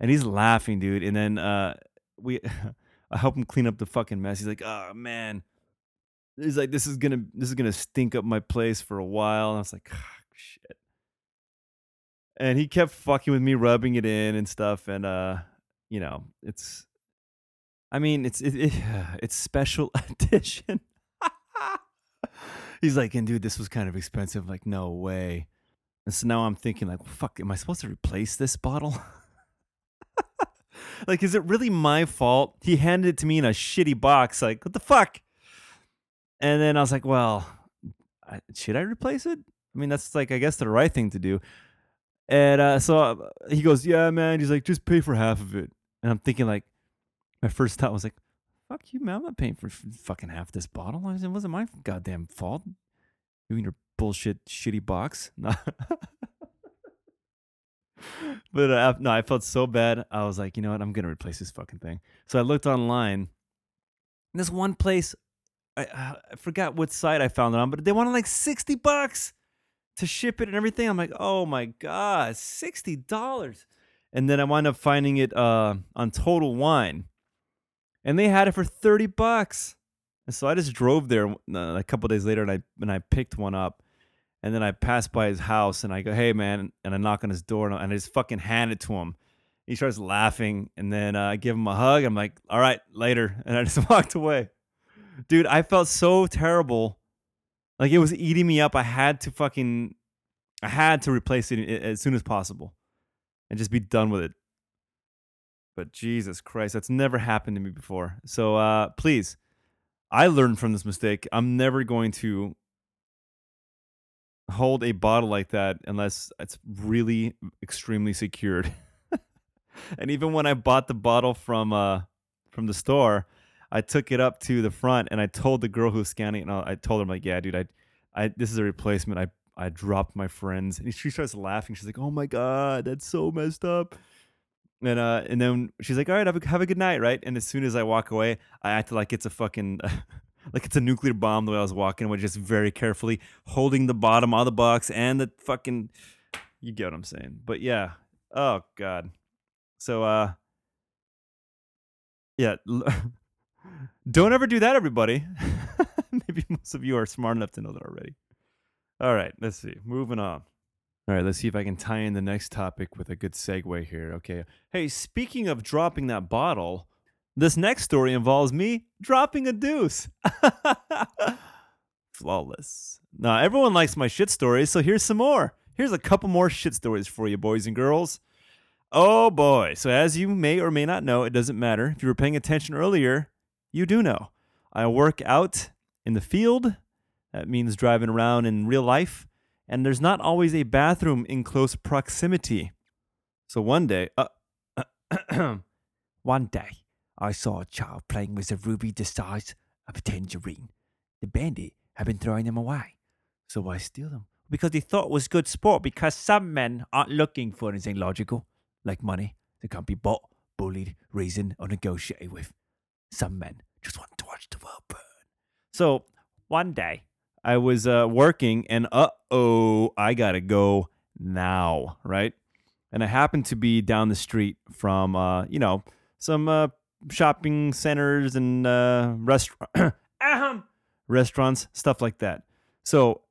And he's laughing, dude. And then uh we I help him clean up the fucking mess. He's like, "Oh man." He's like, "This is to this is to stink up my place for a while." And I was like, oh, "Shit." And he kept fucking with me rubbing it in and stuff and uh you know, it's I mean, it's it, it, it's special edition. He's like, and dude, this was kind of expensive. Like, no way. And so now I'm thinking, like, fuck, am I supposed to replace this bottle? like, is it really my fault? He handed it to me in a shitty box. Like, what the fuck? And then I was like, well, I, should I replace it? I mean, that's like, I guess the right thing to do. And uh, so he goes, yeah, man. He's like, just pay for half of it. And I'm thinking, like, my first thought was like, "Fuck you, man! I'm not paying for fucking half this bottle. It wasn't my goddamn fault. You and your bullshit shitty box." but uh, no, I felt so bad. I was like, you know what? I'm gonna replace this fucking thing. So I looked online. and This one place, I, uh, I forgot what site I found it on, but they wanted like sixty bucks to ship it and everything. I'm like, oh my god, sixty dollars. And then I wound up finding it uh, on Total Wine and they had it for 30 bucks. And so I just drove there uh, a couple days later and I and I picked one up. And then I passed by his house and I go, "Hey man," and I knock on his door and I just fucking hand it to him. He starts laughing and then uh, I give him a hug. I'm like, "All right, later." And I just walked away. Dude, I felt so terrible. Like it was eating me up. I had to fucking I had to replace it as soon as possible and just be done with it. But Jesus Christ, that's never happened to me before. So uh, please, I learned from this mistake. I'm never going to hold a bottle like that unless it's really extremely secured. and even when I bought the bottle from uh from the store, I took it up to the front and I told the girl who was scanning it, and I told her I'm like, yeah, dude, I, I this is a replacement. I I dropped my friends, and she starts laughing. She's like, oh my god, that's so messed up. And uh, and then she's like, all right, have a, have a good night, right? And as soon as I walk away, I act like it's a fucking. like it's a nuclear bomb the way I was walking away, just very carefully holding the bottom of the box and the fucking you get what I'm saying. But yeah. Oh god. So uh yeah, don't ever do that everybody. Maybe most of you are smart enough to know that already. All right, let's see. Moving on. All right, let's see if I can tie in the next topic with a good segue here. Okay. Hey, speaking of dropping that bottle, this next story involves me dropping a deuce. Flawless. Now, everyone likes my shit stories, so here's some more. Here's a couple more shit stories for you, boys and girls. Oh boy. So, as you may or may not know, it doesn't matter. If you were paying attention earlier, you do know. I work out in the field. That means driving around in real life. And there's not always a bathroom in close proximity. So, one day, uh, one day, I saw a child playing with a ruby the size of a tangerine. The bandit had been throwing them away. So why steal them? Because he thought it was good sport because some men aren't looking for anything logical, like money that can't be bought, bullied, reasoned, or negotiated with. Some men just want to watch the world burn. So one day I was uh, working and uh oh, I gotta go now, right? And I happened to be down the street from, uh, you know, some uh, shopping centers and uh, restaurant restaurants, stuff like that. So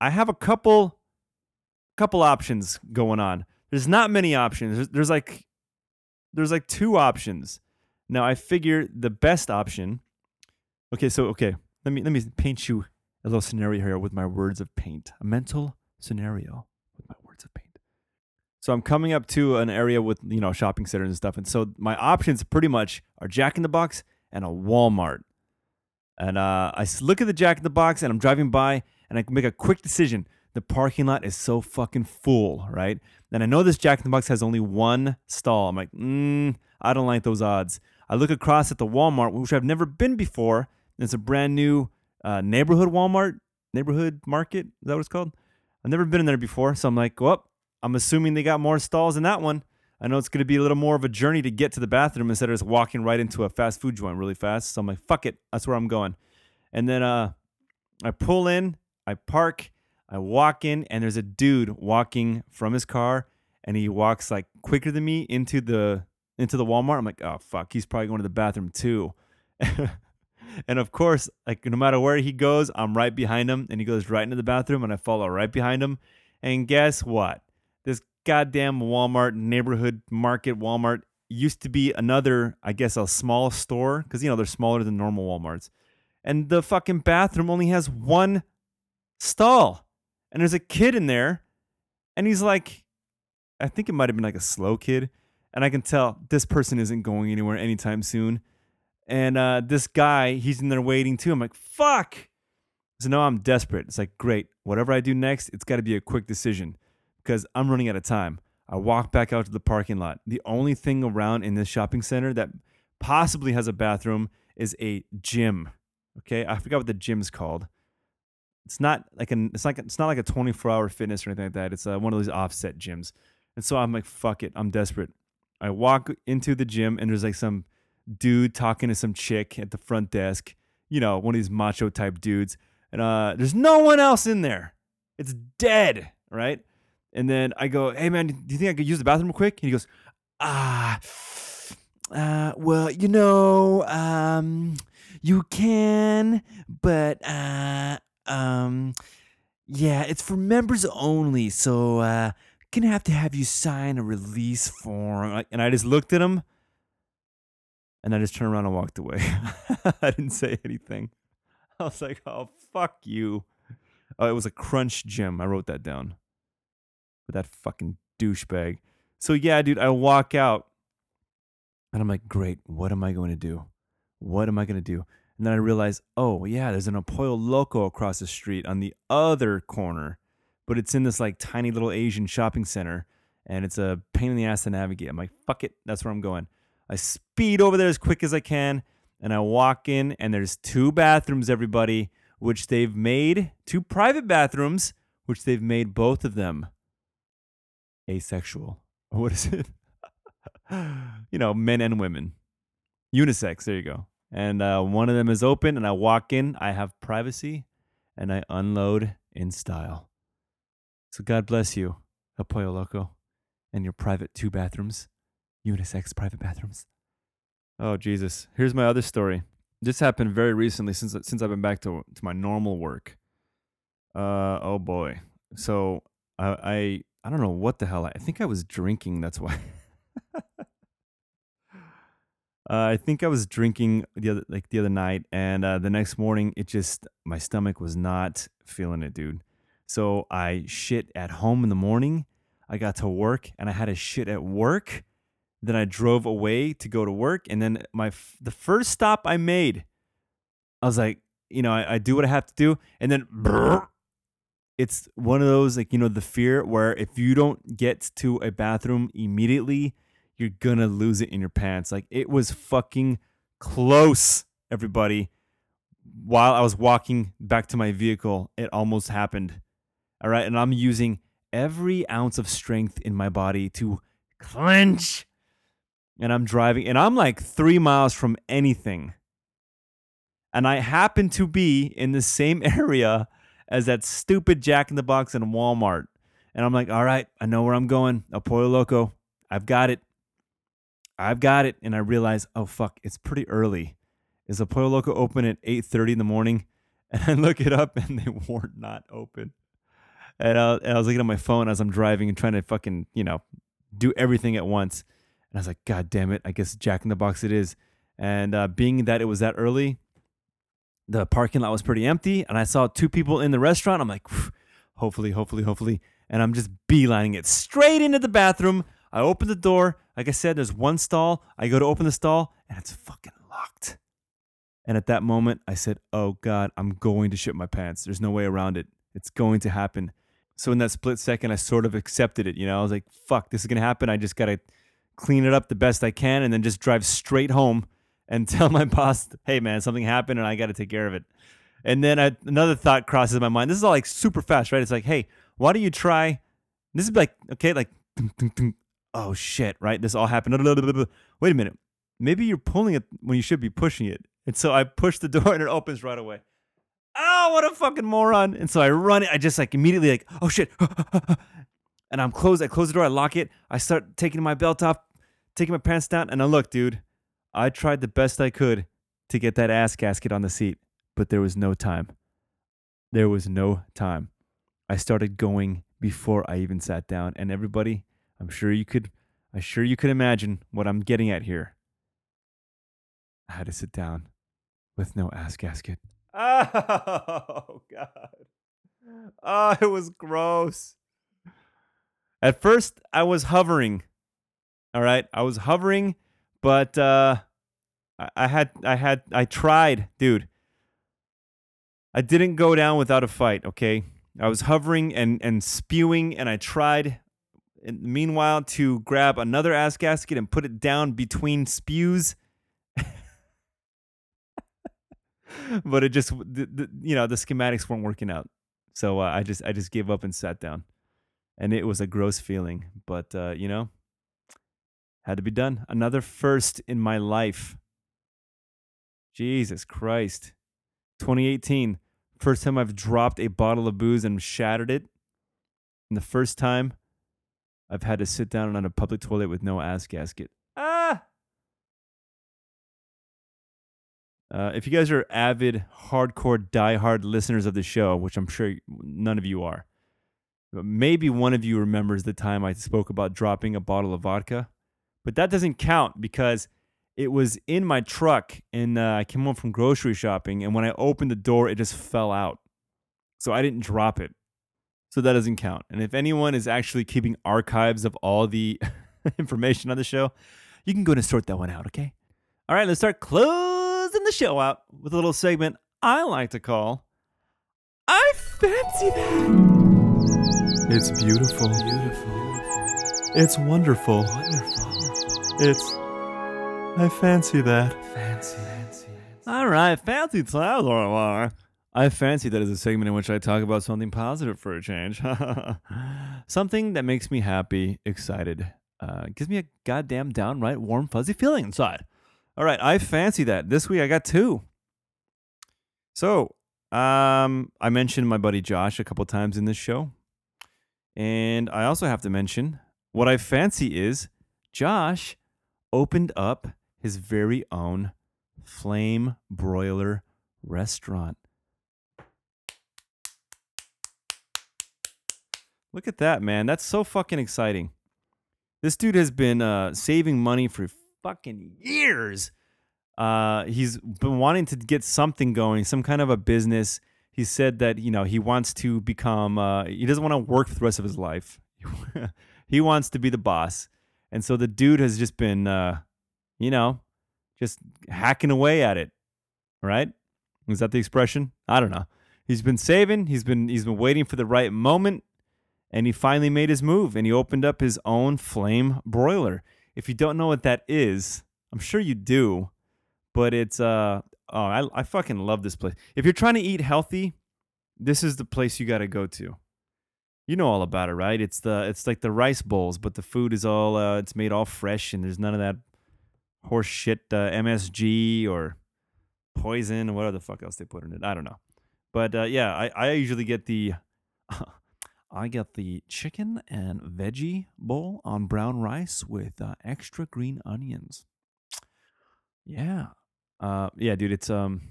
I have a couple couple options going on. There's not many options. There's, there's like there's like two options. Now I figure the best option. Okay, so okay, let me let me paint you a little scenario here with my words of paint. A mental scenario with my words of paint. So I'm coming up to an area with you know shopping centers and stuff, and so my options pretty much are Jack in the Box and a Walmart. And uh, I look at the Jack in the Box, and I'm driving by, and I make a quick decision. The parking lot is so fucking full, right? And I know this Jack in the Box has only one stall. I'm like, mm, I don't like those odds. I look across at the Walmart, which I've never been before. And It's a brand new uh, neighborhood Walmart, neighborhood market. Is that what it's called? I've never been in there before, so I'm like, well, I'm assuming they got more stalls in that one. I know it's going to be a little more of a journey to get to the bathroom instead of just walking right into a fast food joint really fast. So I'm like, fuck it, that's where I'm going. And then uh, I pull in, I park, I walk in, and there's a dude walking from his car, and he walks like quicker than me into the into the Walmart. I'm like, oh fuck, he's probably going to the bathroom too. and of course, like no matter where he goes, I'm right behind him, and he goes right into the bathroom, and I follow right behind him. And guess what? this goddamn Walmart neighborhood market Walmart used to be another, I guess, a small store because you know they're smaller than normal WalMarts, and the fucking bathroom only has one stall, and there's a kid in there, and he's like, I think it might have been like a slow kid, and I can tell this person isn't going anywhere anytime soon, and uh, this guy he's in there waiting too. I'm like, fuck. So now I'm desperate. It's like, great. Whatever I do next, it's got to be a quick decision because I'm running out of time. I walk back out to the parking lot. The only thing around in this shopping center that possibly has a bathroom is a gym. Okay, I forgot what the gym's called. It's not like an it's like it's not like a 24 hour fitness or anything like that. It's uh, one of those offset gyms. And so I'm like, fuck it, I'm desperate. I walk into the gym and there's like some dude talking to some chick at the front desk. You know, one of these macho type dudes. And uh, there's no one else in there. It's dead, right? And then I go, hey man, do you think I could use the bathroom real quick? And he goes, ah, uh, well, you know, um, you can, but uh, um, yeah, it's for members only. So uh, gonna have to have you sign a release form. And I just looked at him, and I just turned around and walked away. I didn't say anything. I was like, oh fuck you. Oh, it was a crunch gym. I wrote that down with that fucking douchebag. So yeah, dude, I walk out and I'm like, great, what am I going to do? What am I going to do? And then I realize, oh yeah, there's an a Pollo Loco across the street on the other corner. But it's in this like tiny little Asian shopping center, and it's a pain in the ass to navigate. I'm like, fuck it, that's where I'm going. I speed over there as quick as I can, and I walk in, and there's two bathrooms, everybody, which they've made two private bathrooms, which they've made both of them asexual. What is it? you know, men and women, unisex. There you go. And uh, one of them is open, and I walk in. I have privacy, and I unload in style. So God bless you, Pollo Loco, and your private two bathrooms, unisex private bathrooms. Oh Jesus! Here's my other story. This happened very recently since since I've been back to to my normal work. Uh oh boy. So I I, I don't know what the hell I, I think I was drinking. That's why. Uh, I think I was drinking the other like the other night, and uh, the next morning it just my stomach was not feeling it, dude. So I shit at home in the morning. I got to work, and I had a shit at work. Then I drove away to go to work, and then my f- the first stop I made, I was like, you know, I, I do what I have to do, and then brrr, it's one of those like you know the fear where if you don't get to a bathroom immediately you're gonna lose it in your pants. Like it was fucking close, everybody. While I was walking back to my vehicle, it almost happened. All right. And I'm using every ounce of strength in my body to clench. And I'm driving, and I'm like three miles from anything. And I happen to be in the same area as that stupid Jack in the Box in Walmart. And I'm like, all right, I know where I'm going. El Pollo Loco. I've got it. I've got it, and I realize, oh fuck, it's pretty early. Is the Pollo Loco open at eight thirty in the morning? And I look it up, and they were not open. And I, and I was looking at my phone as I'm driving and trying to fucking you know do everything at once. And I was like, God damn it! I guess Jack in the Box it is. And uh, being that it was that early, the parking lot was pretty empty, and I saw two people in the restaurant. I'm like, hopefully, hopefully, hopefully, and I'm just beelining it straight into the bathroom. I open the door. Like I said, there's one stall. I go to open the stall and it's fucking locked. And at that moment, I said, Oh God, I'm going to shit my pants. There's no way around it. It's going to happen. So in that split second, I sort of accepted it. You know, I was like, fuck, this is going to happen. I just got to clean it up the best I can and then just drive straight home and tell my boss, hey man, something happened and I got to take care of it. And then I, another thought crosses my mind. This is all like super fast, right? It's like, hey, why don't you try? This is like, okay, like, oh shit, right? This all happened. Wait a minute. Maybe you're pulling it when you should be pushing it. And so I push the door and it opens right away. Oh, what a fucking moron. And so I run it. I just like immediately like, oh shit. and I'm closed. I close the door. I lock it. I start taking my belt off, taking my pants down. And I look, dude, I tried the best I could to get that ass gasket on the seat, but there was no time. There was no time. I started going before I even sat down. And everybody, I'm sure you could I'm sure you could imagine what I'm getting at here. I had to sit down with no ass gasket. Oh god. Oh, it was gross. At first I was hovering. All right? I was hovering, but uh I, I had I had I tried, dude. I didn't go down without a fight, okay? I was hovering and and spewing and I tried meanwhile to grab another ass gasket and put it down between spews. but it just, the, the, you know, the schematics weren't working out. So uh, I just, I just gave up and sat down, and it was a gross feeling. But uh, you know, had to be done. Another first in my life. Jesus Christ, 2018, first time I've dropped a bottle of booze and shattered it. And the first time I've had to sit down on a public toilet with no ass gasket. Uh, if you guys are avid, hardcore, die-hard listeners of the show, which I'm sure none of you are, maybe one of you remembers the time I spoke about dropping a bottle of vodka, but that doesn't count because it was in my truck and uh, I came home from grocery shopping, and when I opened the door, it just fell out. So I didn't drop it. So that doesn't count. And if anyone is actually keeping archives of all the information on the show, you can go and sort that one out, okay? All right, let's start closing the show out with a little segment I like to call I Fancy That. It's beautiful. Beautiful. It's wonderful. Wonderful. It's. I fancy that. Fancy. Fancy. All right, fancy time. I fancy that is a segment in which I talk about something positive for a change. something that makes me happy, excited, uh, gives me a goddamn downright warm, fuzzy feeling inside. All right, I fancy that. This week I got two. So, um, I mentioned my buddy Josh a couple times in this show. And I also have to mention what I fancy is Josh opened up his very own flame broiler restaurant. Look at that, man. That's so fucking exciting. This dude has been uh, saving money for fucking years. Uh, he's been wanting to get something going, some kind of a business. He said that you know he wants to become. Uh, he doesn't want to work for the rest of his life. he wants to be the boss, and so the dude has just been, uh, you know, just hacking away at it. Right? Is that the expression? I don't know. He's been saving. He's been he's been waiting for the right moment, and he finally made his move. And he opened up his own flame broiler. If you don't know what that is, I'm sure you do but it's uh oh I I fucking love this place. If you're trying to eat healthy, this is the place you got to go to. You know all about it, right? It's the it's like the rice bowls, but the food is all uh, it's made all fresh and there's none of that horse shit uh, MSG or poison or whatever the fuck else they put in it. I don't know, but uh, yeah, I I usually get the. I get the chicken and veggie bowl on brown rice with uh, extra green onions. Yeah, uh, yeah, dude, it's um,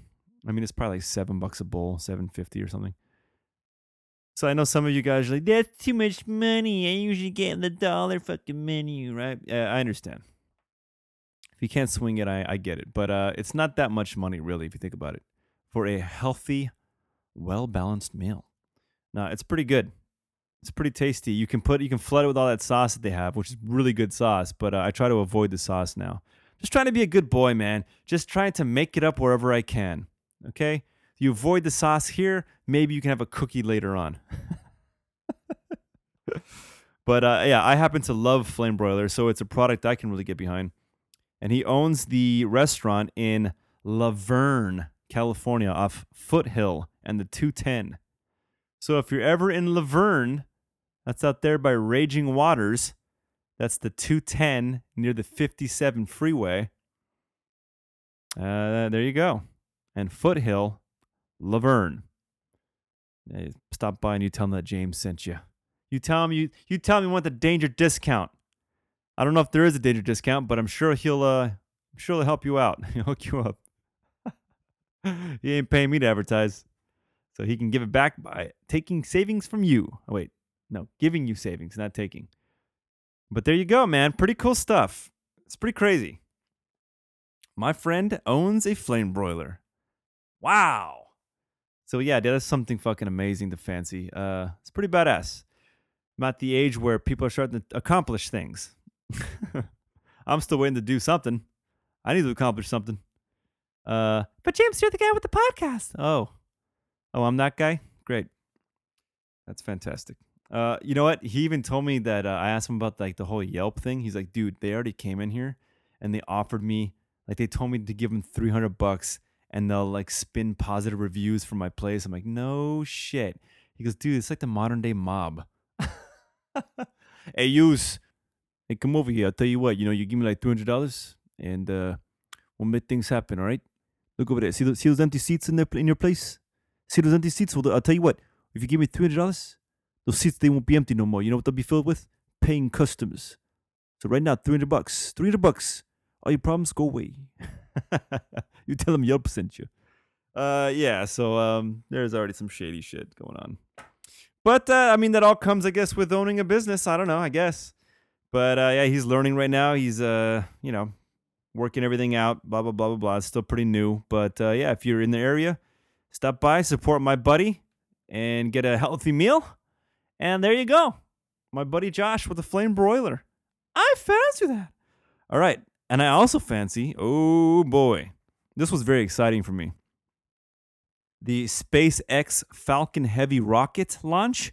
I mean, it's probably like seven bucks a bowl, seven fifty or something. So I know some of you guys are like, that's too much money. I usually get in the dollar fucking menu, right? Yeah, I understand. If you can't swing it, I, I get it. But uh, it's not that much money, really, if you think about it, for a healthy, well balanced meal. Now, it's pretty good. It's pretty tasty. You can put, you can flood it with all that sauce that they have, which is really good sauce. But uh, I try to avoid the sauce now. Just trying to be a good boy, man. Just trying to make it up wherever I can. Okay? You avoid the sauce here, maybe you can have a cookie later on. but uh, yeah, I happen to love Flame Broiler, so it's a product I can really get behind. And he owns the restaurant in La Verne, California, off Foothill and the 210. So if you're ever in La Verne, that's out there by Raging Waters, that's the 210 near the 57 freeway. Uh, there you go. And Foothill, La Verne. Hey, stop by and you tell them that James sent you. You tell him you you tell him you want the danger discount. I don't know if there is a danger discount, but I'm sure he'll uh I'm sure he'll help you out. He'll hook you up. he ain't paying me to advertise. So he can give it back by taking savings from you. Oh, wait, no, giving you savings, not taking. But there you go, man. Pretty cool stuff. It's pretty crazy. My friend owns a flame broiler. Wow. So yeah, that's something fucking amazing to fancy. Uh, it's pretty badass. I'm at the age where people are starting to accomplish things. I'm still waiting to do something. I need to accomplish something. Uh, but James, you're the guy with the podcast. Oh, oh, I'm that guy. Great. That's fantastic. Uh, you know what? He even told me that uh, I asked him about like the whole Yelp thing. He's like, dude, they already came in here and they offered me like they told me to give them three hundred bucks and they'll like spin positive reviews for my place. I'm like, no shit. He goes, dude, it's like the modern day mob. hey, use. Hey, come over here. I'll tell you what. You know, you give me like three hundred dollars and uh, we'll make things happen. All right. Look over there. See those, see those empty seats in there in your place. See those empty seats. Well, I'll tell you what. If you give me three hundred dollars, those seats they won't be empty no more. You know what they'll be filled with? Paying customers. So right now, 300 bucks. 300 bucks. All your problems go away. you tell them Yelp sent you. Uh, yeah. So um, there's already some shady shit going on. But uh, I mean, that all comes, I guess, with owning a business. I don't know. I guess. But uh, yeah, he's learning right now. He's uh, you know, working everything out. Blah blah blah blah blah. It's still pretty new. But uh, yeah, if you're in the area, stop by, support my buddy, and get a healthy meal. And there you go. My buddy Josh with a flame broiler. I fancy that. All right. And I also fancy, oh boy, this was very exciting for me. The SpaceX Falcon Heavy rocket launch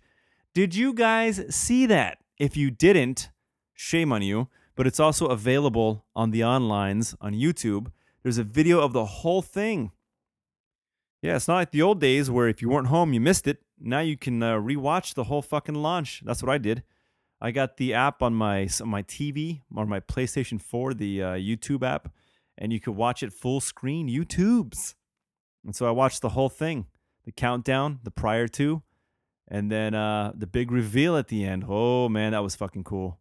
Did you guys see that? If you didn't, shame on you. But it's also available on the onlines on YouTube. There's a video of the whole thing. Yeah, it's not like the old days where if you weren't home, you missed it. Now you can uh, rewatch the whole fucking launch. That's what I did. I got the app on my on my TV or my PlayStation 4, the uh, YouTube app, and you could watch it full screen. YouTube's. And so I watched the whole thing, the countdown, the prior to, and then uh, the big reveal at the end. Oh man, that was fucking cool.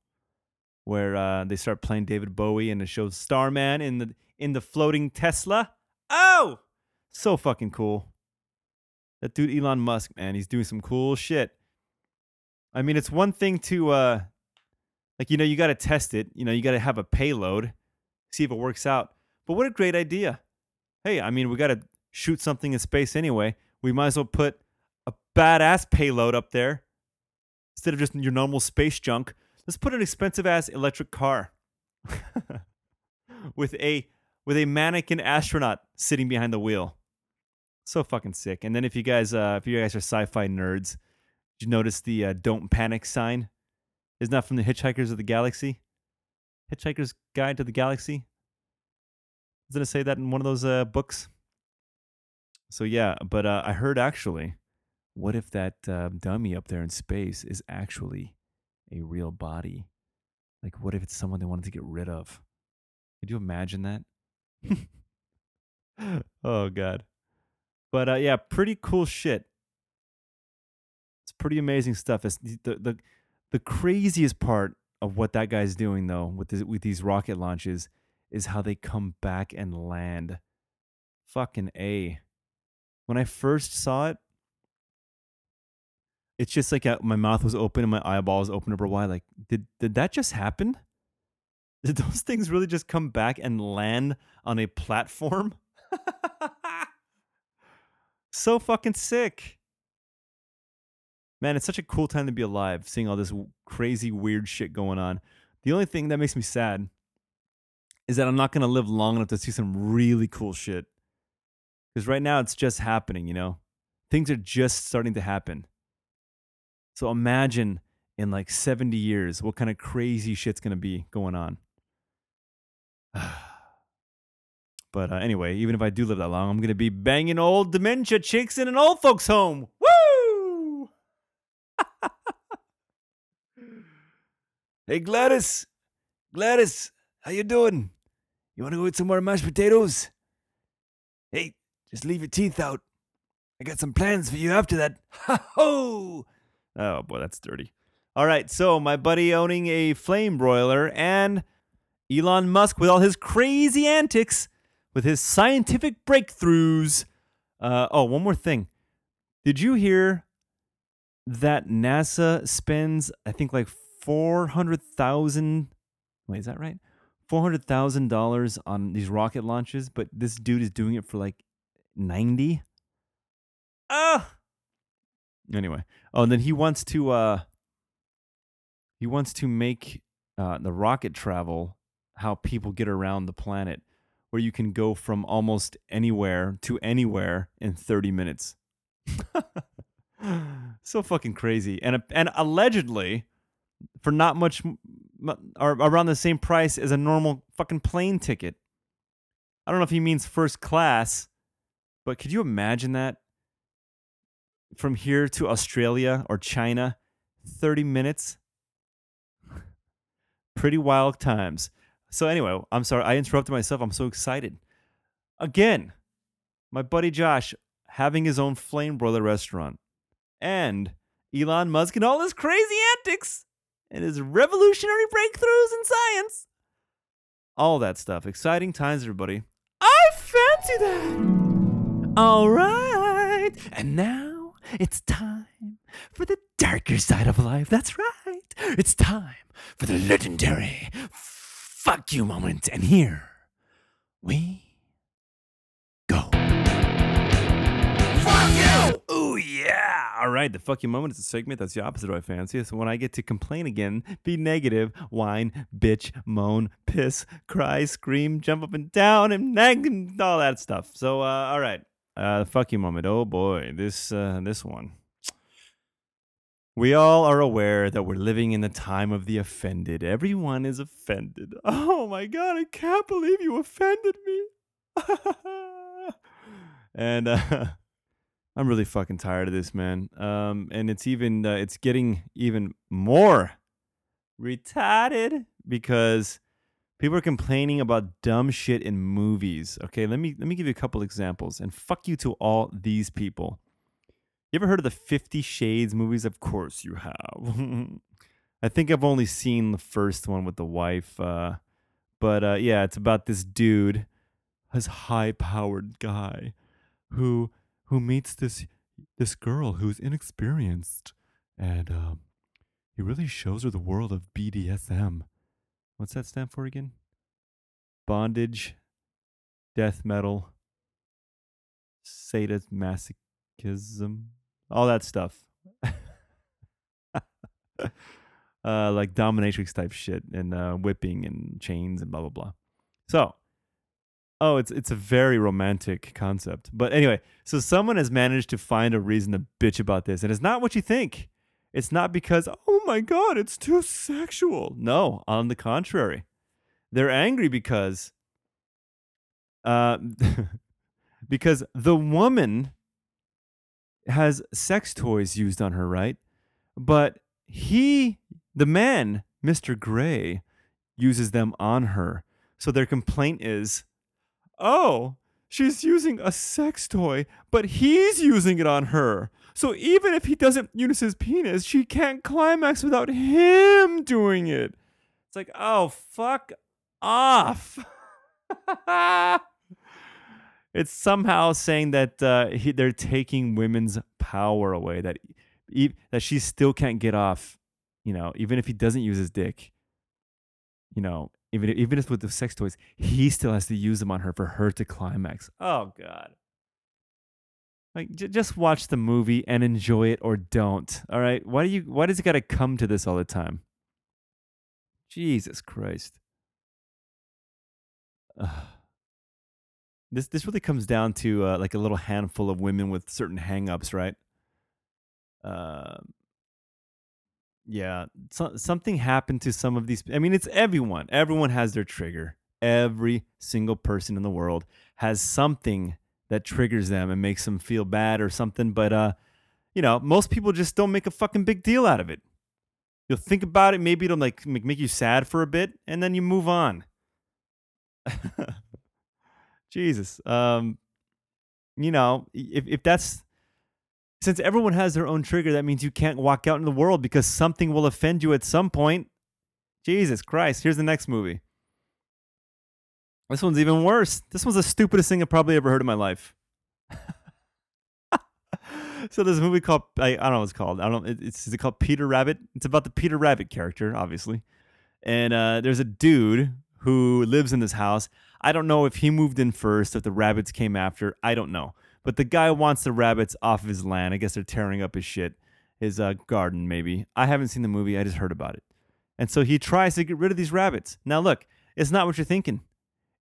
Where uh, they start playing David Bowie and it shows Starman in the in the floating Tesla. Oh, so fucking cool. That dude Elon Musk, man, he's doing some cool shit. I mean, it's one thing to uh like you know, you got to test it, you know, you got to have a payload, see if it works out. But what a great idea. Hey, I mean, we got to shoot something in space anyway. We might as well put a badass payload up there instead of just your normal space junk. Let's put an expensive ass electric car with a with a mannequin astronaut sitting behind the wheel. So fucking sick. And then if you guys uh if you guys are sci-fi nerds, did you notice the uh, don't panic sign? Isn't that from the Hitchhikers of the Galaxy? Hitchhiker's Guide to the Galaxy? Doesn't it say that in one of those uh, books? So yeah, but uh, I heard actually, what if that uh, dummy up there in space is actually a real body? Like, what if it's someone they wanted to get rid of? Could you imagine that? oh god. But uh, yeah, pretty cool shit. It's pretty amazing stuff. It's the, the the craziest part of what that guy's doing though with this, with these rocket launches is how they come back and land. Fucking a. When I first saw it, it's just like uh, my mouth was open and my eyeballs open over wide. Like, did did that just happen? Did those things really just come back and land on a platform? so fucking sick. Man, it's such a cool time to be alive, seeing all this crazy, weird shit going on. The only thing that makes me sad is that I'm not going to live long enough to see some really cool shit. Because right now it's just happening, you know? Things are just starting to happen. So imagine in like 70 years what kind of crazy shit's going to be going on. Ah. But uh, anyway, even if I do live that long, I'm going to be banging old dementia chicks in an old folks' home. Woo! hey, Gladys. Gladys, how you doing? You want to go eat some more mashed potatoes? Hey, just leave your teeth out. I got some plans for you after that. Ha ho! Oh boy, that's dirty. All right, so my buddy owning a flame broiler and Elon Musk with all his crazy antics, with his scientific breakthroughs. Uh, oh, one more thing. Did you hear that NASA spends, I think, like 400,000. Wait, is that right? $400,000 on these rocket launches, but this dude is doing it for like 90? Ah! Anyway. Oh, and then he wants to, uh, he wants to make uh, the rocket travel how people get around the planet, where you can go from almost anywhere to anywhere in 30 minutes. so fucking crazy. And and allegedly for not much or around the same price as a normal fucking plane ticket. I don't know if he means first class, but could you imagine that? From here to Australia or China, 30 minutes. Pretty wild times. So anyway, I'm sorry I interrupted myself. I'm so excited. Again, my buddy Josh having his own flame broiler restaurant, and Elon Musk and all his crazy antics and his revolutionary breakthroughs in science. All that stuff. Exciting times, everybody. I fancy that. All right. And now it's time for the darker side of life. That's right. It's time for the legendary fuck you moment. And here we go. Fuck you! Ooh, yeah. All right. The fuck you moment is a segment that's the opposite of what I fancy. So when I get to complain again, be negative, whine, bitch, moan, piss, cry, scream, jump up and down, and nag, and all that stuff. So, uh, all right. Uh, fuck you moment. Oh boy. This, uh, this one. We all are aware that we're living in the time of the offended. Everyone is offended. Oh my God, I can't believe you offended me. and uh, I'm really fucking tired of this, man. Um, and it's even, uh, it's getting even more retarded because people are complaining about dumb shit in movies. Okay, let me let me give you a couple examples and fuck you to all these people. You ever heard of the 50 Shades movies? Of course you have. I think I've only seen the first one with the wife uh, but uh, yeah, it's about this dude, this high-powered guy who who meets this this girl who's inexperienced and um, he really shows her the world of BDSM. What's that stand for again? Bondage, death metal, sadomasochism, all that stuff. uh, like dominatrix type shit and uh, whipping and chains and blah blah blah. So, oh, it's it's a very romantic concept. But anyway, so someone has managed to find a reason to bitch about this, and it's not what you think. It's not because, oh my God, it's too sexual. No, on the contrary. They're angry because uh, because the woman has sex toys used on her, right? But he, the man, Mr. Grey, uses them on her. So their complaint is, oh, she's using a sex toy, but he's using it on her. So even if he doesn't use his penis, she can't climax without him doing it. It's like, oh, fuck off. it's somehow saying that uh, he, they're taking women's power away, that, that she still can't get off, you know, even if he doesn't use his dick. You know, even, even if with the sex toys, he still has to use them on her for her to climax. Oh, God. Like j- just watch the movie and enjoy it or don't. All right? Why do you why does it got to come to this all the time? Jesus Christ. Ugh. This this really comes down to uh, like a little handful of women with certain hangups, right? Uh, yeah, so, something happened to some of these. I mean, it's everyone. Everyone has their trigger. Every single person in the world has something that triggers them and makes them feel bad or something. But uh, you know, most people just don't make a fucking big deal out of it. You'll think about it, maybe it'll like make make you sad for a bit, and then you move on. Jesus. Um, you know, if if that's since everyone has their own trigger, that means you can't walk out in the world because something will offend you at some point. Jesus Christ. Here's the next movie. This one's even worse. This one's the stupidest thing I've probably ever heard in my life. so there's a movie called I, I don't know what it's called. I don't know. It, it's is it called Peter Rabbit? It's about the Peter Rabbit character, obviously. And uh, there's a dude who lives in this house. I don't know if he moved in first, if the rabbits came after. I don't know. But the guy wants the rabbits off of his land. I guess they're tearing up his shit, his uh, garden, maybe. I haven't seen the movie. I just heard about it. And so he tries to get rid of these rabbits. Now, look, it's not what you're thinking.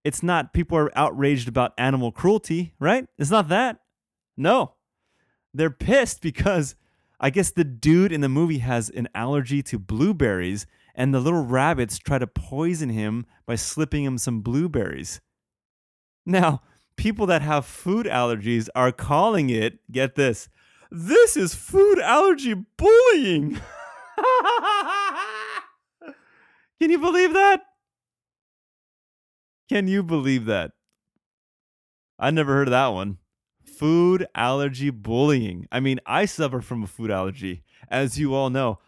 It's not people are outraged about animal cruelty, right? It's not that. No. They're pissed because I guess the dude in the movie has an allergy to blueberries and the little rabbits try to poison him by slipping him some blueberries. Now, people that have food allergies are calling it, get this, this is food allergy bullying. Can you believe that? Can you believe that? I never heard of that one. Food allergy bullying. I mean, I suffer from a food allergy, as you all know.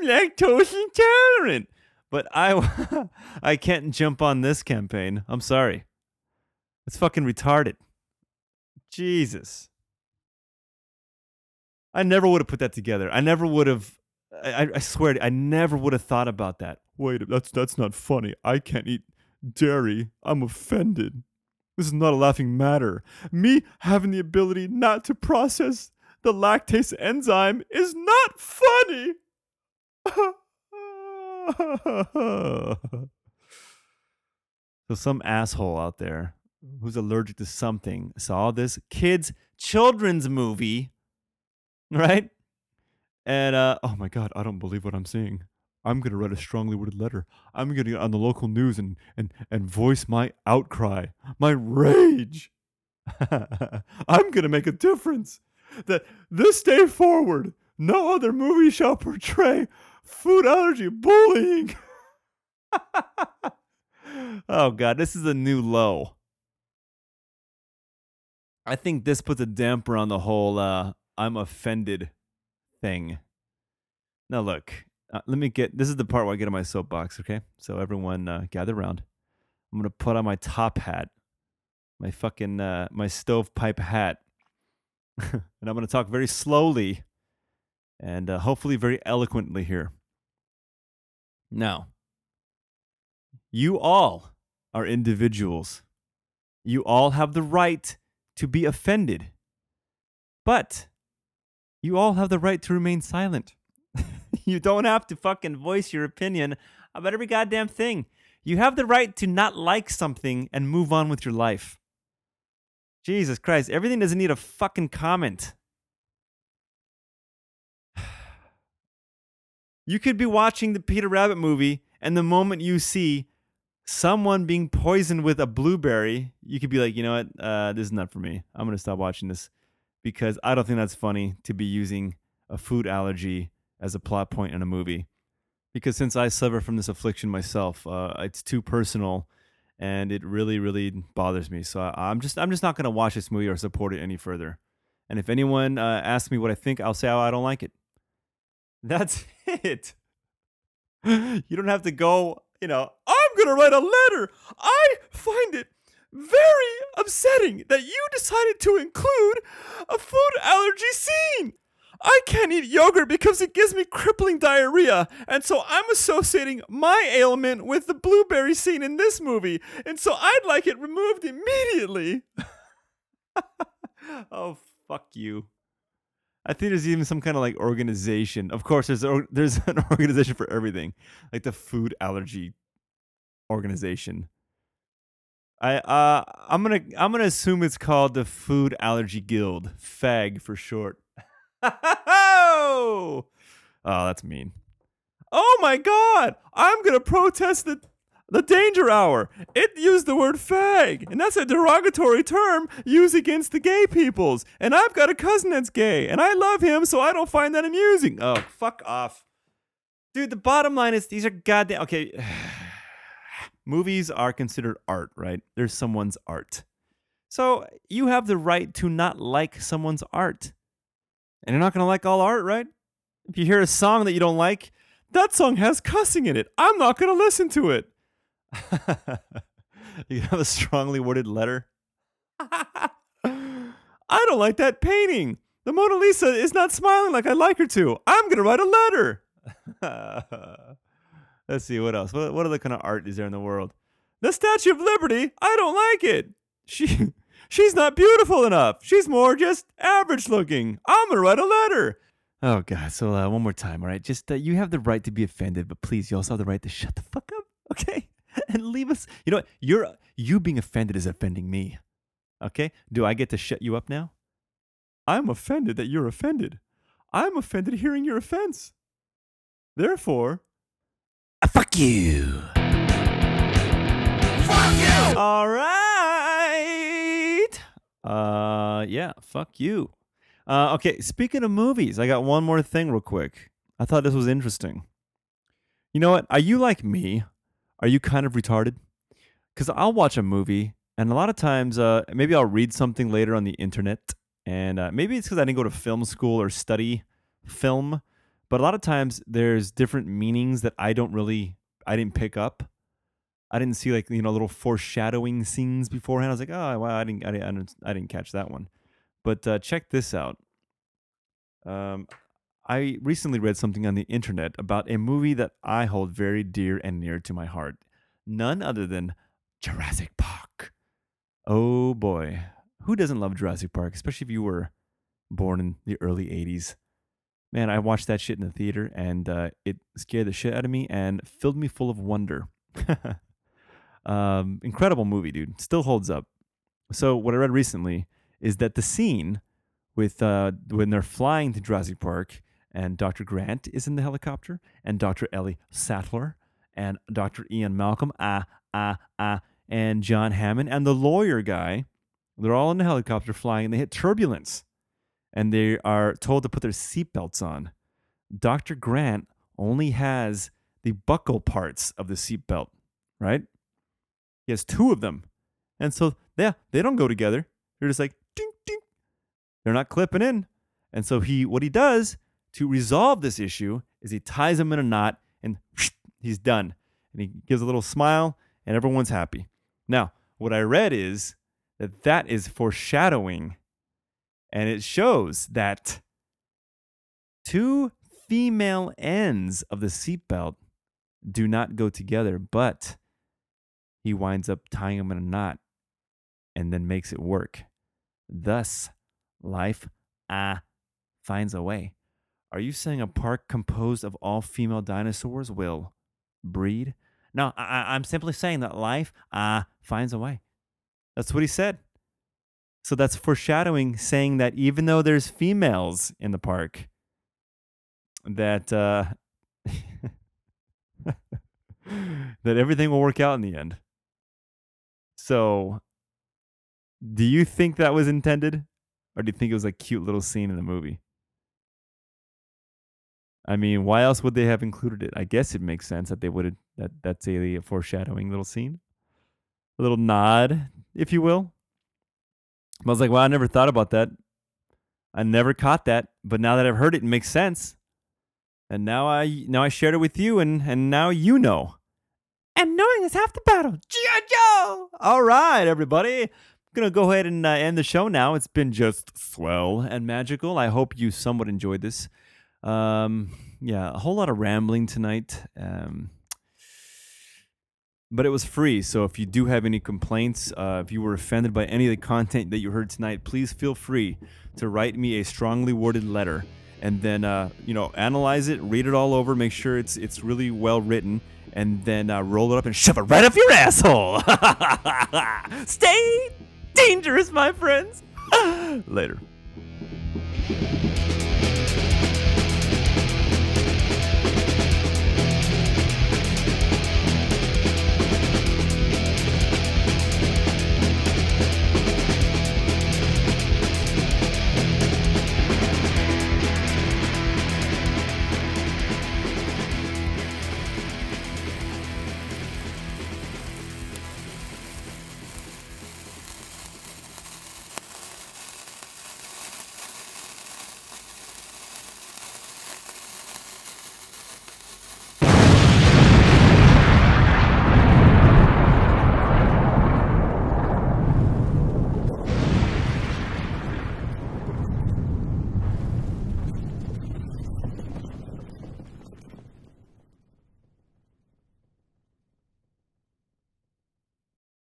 I'm lactose intolerant, but I I can't jump on this campaign. I'm sorry. It's fucking retarded. Jesus. I never would have put that together. I never would have. I, I swear, I never would have thought about that. Wait, that's that's not funny. I can't eat dairy. I'm offended. This is not a laughing matter. Me having the ability not to process the lactase enzyme is not funny. so some asshole out there who's allergic to something saw this kids children's movie, right? And uh, oh my god, I don't believe what I'm seeing. I'm gonna write a strongly worded letter. I'm gonna get on the local news and and and voice my outcry, my rage. I'm gonna make a difference. That this day forward, no other movie shall portray food allergy bullying. oh god, this is a new low. I think this puts a damper on the whole uh, I'm offended thing. Now look, uh, let me get this is the part where I get on my soapbox, okay? So everyone uh, gather around. I'm going to put on my top hat. My fucking uh, my stovepipe hat. and I'm going to talk very slowly and uh, hopefully very eloquently here. Now, you all are individuals. You all have the right to be offended. But you all have the right to remain silent. you don't have to fucking voice your opinion about every goddamn thing. You have the right to not like something and move on with your life. Jesus Christ, everything doesn't need a fucking comment. You could be watching the Peter Rabbit movie, and the moment you see someone being poisoned with a blueberry, you could be like, you know what, uh, this is not for me. I'm gonna stop watching this because I don't think that's funny to be using a food allergy as a plot point in a movie. Because since I suffer from this affliction myself, uh, it's too personal, and it really, really bothers me. So I, I'm just, I'm just not gonna watch this movie or support it any further. And if anyone uh, asks me what I think, I'll say, oh, I don't like it. That's it. You don't have to go, you know, I'm going to write a letter. I find it very upsetting that you decided to include a food allergy scene. I can't eat yogurt because it gives me crippling diarrhea, and so I'm associating my ailment with the blueberry scene in this movie, and so I'd like it removed immediately. oh, fuck you. I think there's even some kind of like organization. Of course, there's there's an organization for everything, like the food allergy organization. I uh I'm gonna I'm gonna assume it's called the Food Allergy Guild, FAG for short. oh, that's mean. Oh my god! I'm gonna protest the the danger hour. It used the word fag, and that's a derogatory term used against the gay peoples. And I've got a cousin that's gay, and I love him, so I don't find that amusing. Oh, fuck off. Dude, the bottom line is these are goddamn. Okay. Movies are considered art, right? There's someone's art. So you have the right to not like someone's art. And you're not going to like all art, right? If you hear a song that you don't like, that song has cussing in it. I'm not going to listen to it. you have a strongly worded letter. I don't like that painting. The Mona Lisa is not smiling like I'd like her to. I'm going to write a letter. Let's see what else. What, what other kind of art is there in the world? The Statue of Liberty. I don't like it. She she's not beautiful enough. She's more just average looking. I'm gonna write a letter. Oh God. So uh, one more time, all right? Just uh, you have the right to be offended, but please, you also have the right to shut the fuck up, okay? and leave us. You know what? You're you being offended is offending me. Okay? Do I get to shut you up now? I'm offended that you're offended. I'm offended hearing your offense. Therefore, uh, fuck you. Fuck you. All right. Uh, yeah. Fuck you. Uh, okay. Speaking of movies, I got one more thing real quick. I thought this was interesting. You know what? Are you like me? Are you kind of retarded? Because I'll watch a movie, and a lot of times, uh, maybe I'll read something later on the internet, and uh, maybe it's because I didn't go to film school or study film, but a lot of times there's different meanings that I don't really, I didn't pick up. I didn't see like you know little foreshadowing scenes beforehand. I was like, oh, wow, I didn't, I didn't, I didn't, I didn't catch that one. But uh, check this out. Um, I recently read something on the internet about a movie that I hold very dear and near to my heart. None other than Jurassic Park. Oh boy. Who doesn't love Jurassic Park, especially if you were born in the early 80s? Man, I watched that shit in the theater and uh, it scared the shit out of me and filled me full of wonder. um, incredible movie, dude. Still holds up. So, what I read recently is that the scene with uh, when they're flying to Jurassic Park and Dr. Grant is in the helicopter, and Dr. Ellie Sattler, and Dr. Ian Malcolm, ah, ah, ah, and John Hammond, and the lawyer guy. They're all in the helicopter flying, and they hit turbulence, and they are told to put their seatbelts on. Dr. Grant only has the buckle parts of the seatbelt, right? He has two of them. And so, yeah, they don't go together. They're just like, ding, ding. They're not clipping in. And so he, what he does to resolve this issue is he ties them in a knot and he's done. And he gives a little smile and everyone's happy. Now, what I read is that that is foreshadowing and it shows that two female ends of the seatbelt do not go together, but he winds up tying them in a knot and then makes it work. Thus, life ah finds a way. Are you saying a park composed of all female dinosaurs will breed? No, I, I'm simply saying that life ah finds a way. That's what he said. So that's foreshadowing, saying that even though there's females in the park, that uh, that everything will work out in the end. So, do you think that was intended, or do you think it was a cute little scene in the movie? I mean, why else would they have included it? I guess it makes sense that they would that that's a foreshadowing little scene, a little nod, if you will. I was like, well, I never thought about that. I never caught that, but now that I've heard it, it makes sense. And now I now I shared it with you, and and now you know. And knowing is half the battle. G.I. Joe! All right, everybody. I'm gonna go ahead and uh, end the show now. It's been just swell and magical. I hope you somewhat enjoyed this. Um, yeah, a whole lot of rambling tonight. Um, but it was free. So if you do have any complaints, uh, if you were offended by any of the content that you heard tonight, please feel free to write me a strongly worded letter and then uh, you know analyze it, read it all over, make sure it's it's really well written, and then uh, roll it up and shove it right up your asshole. Stay dangerous, my friends. Later.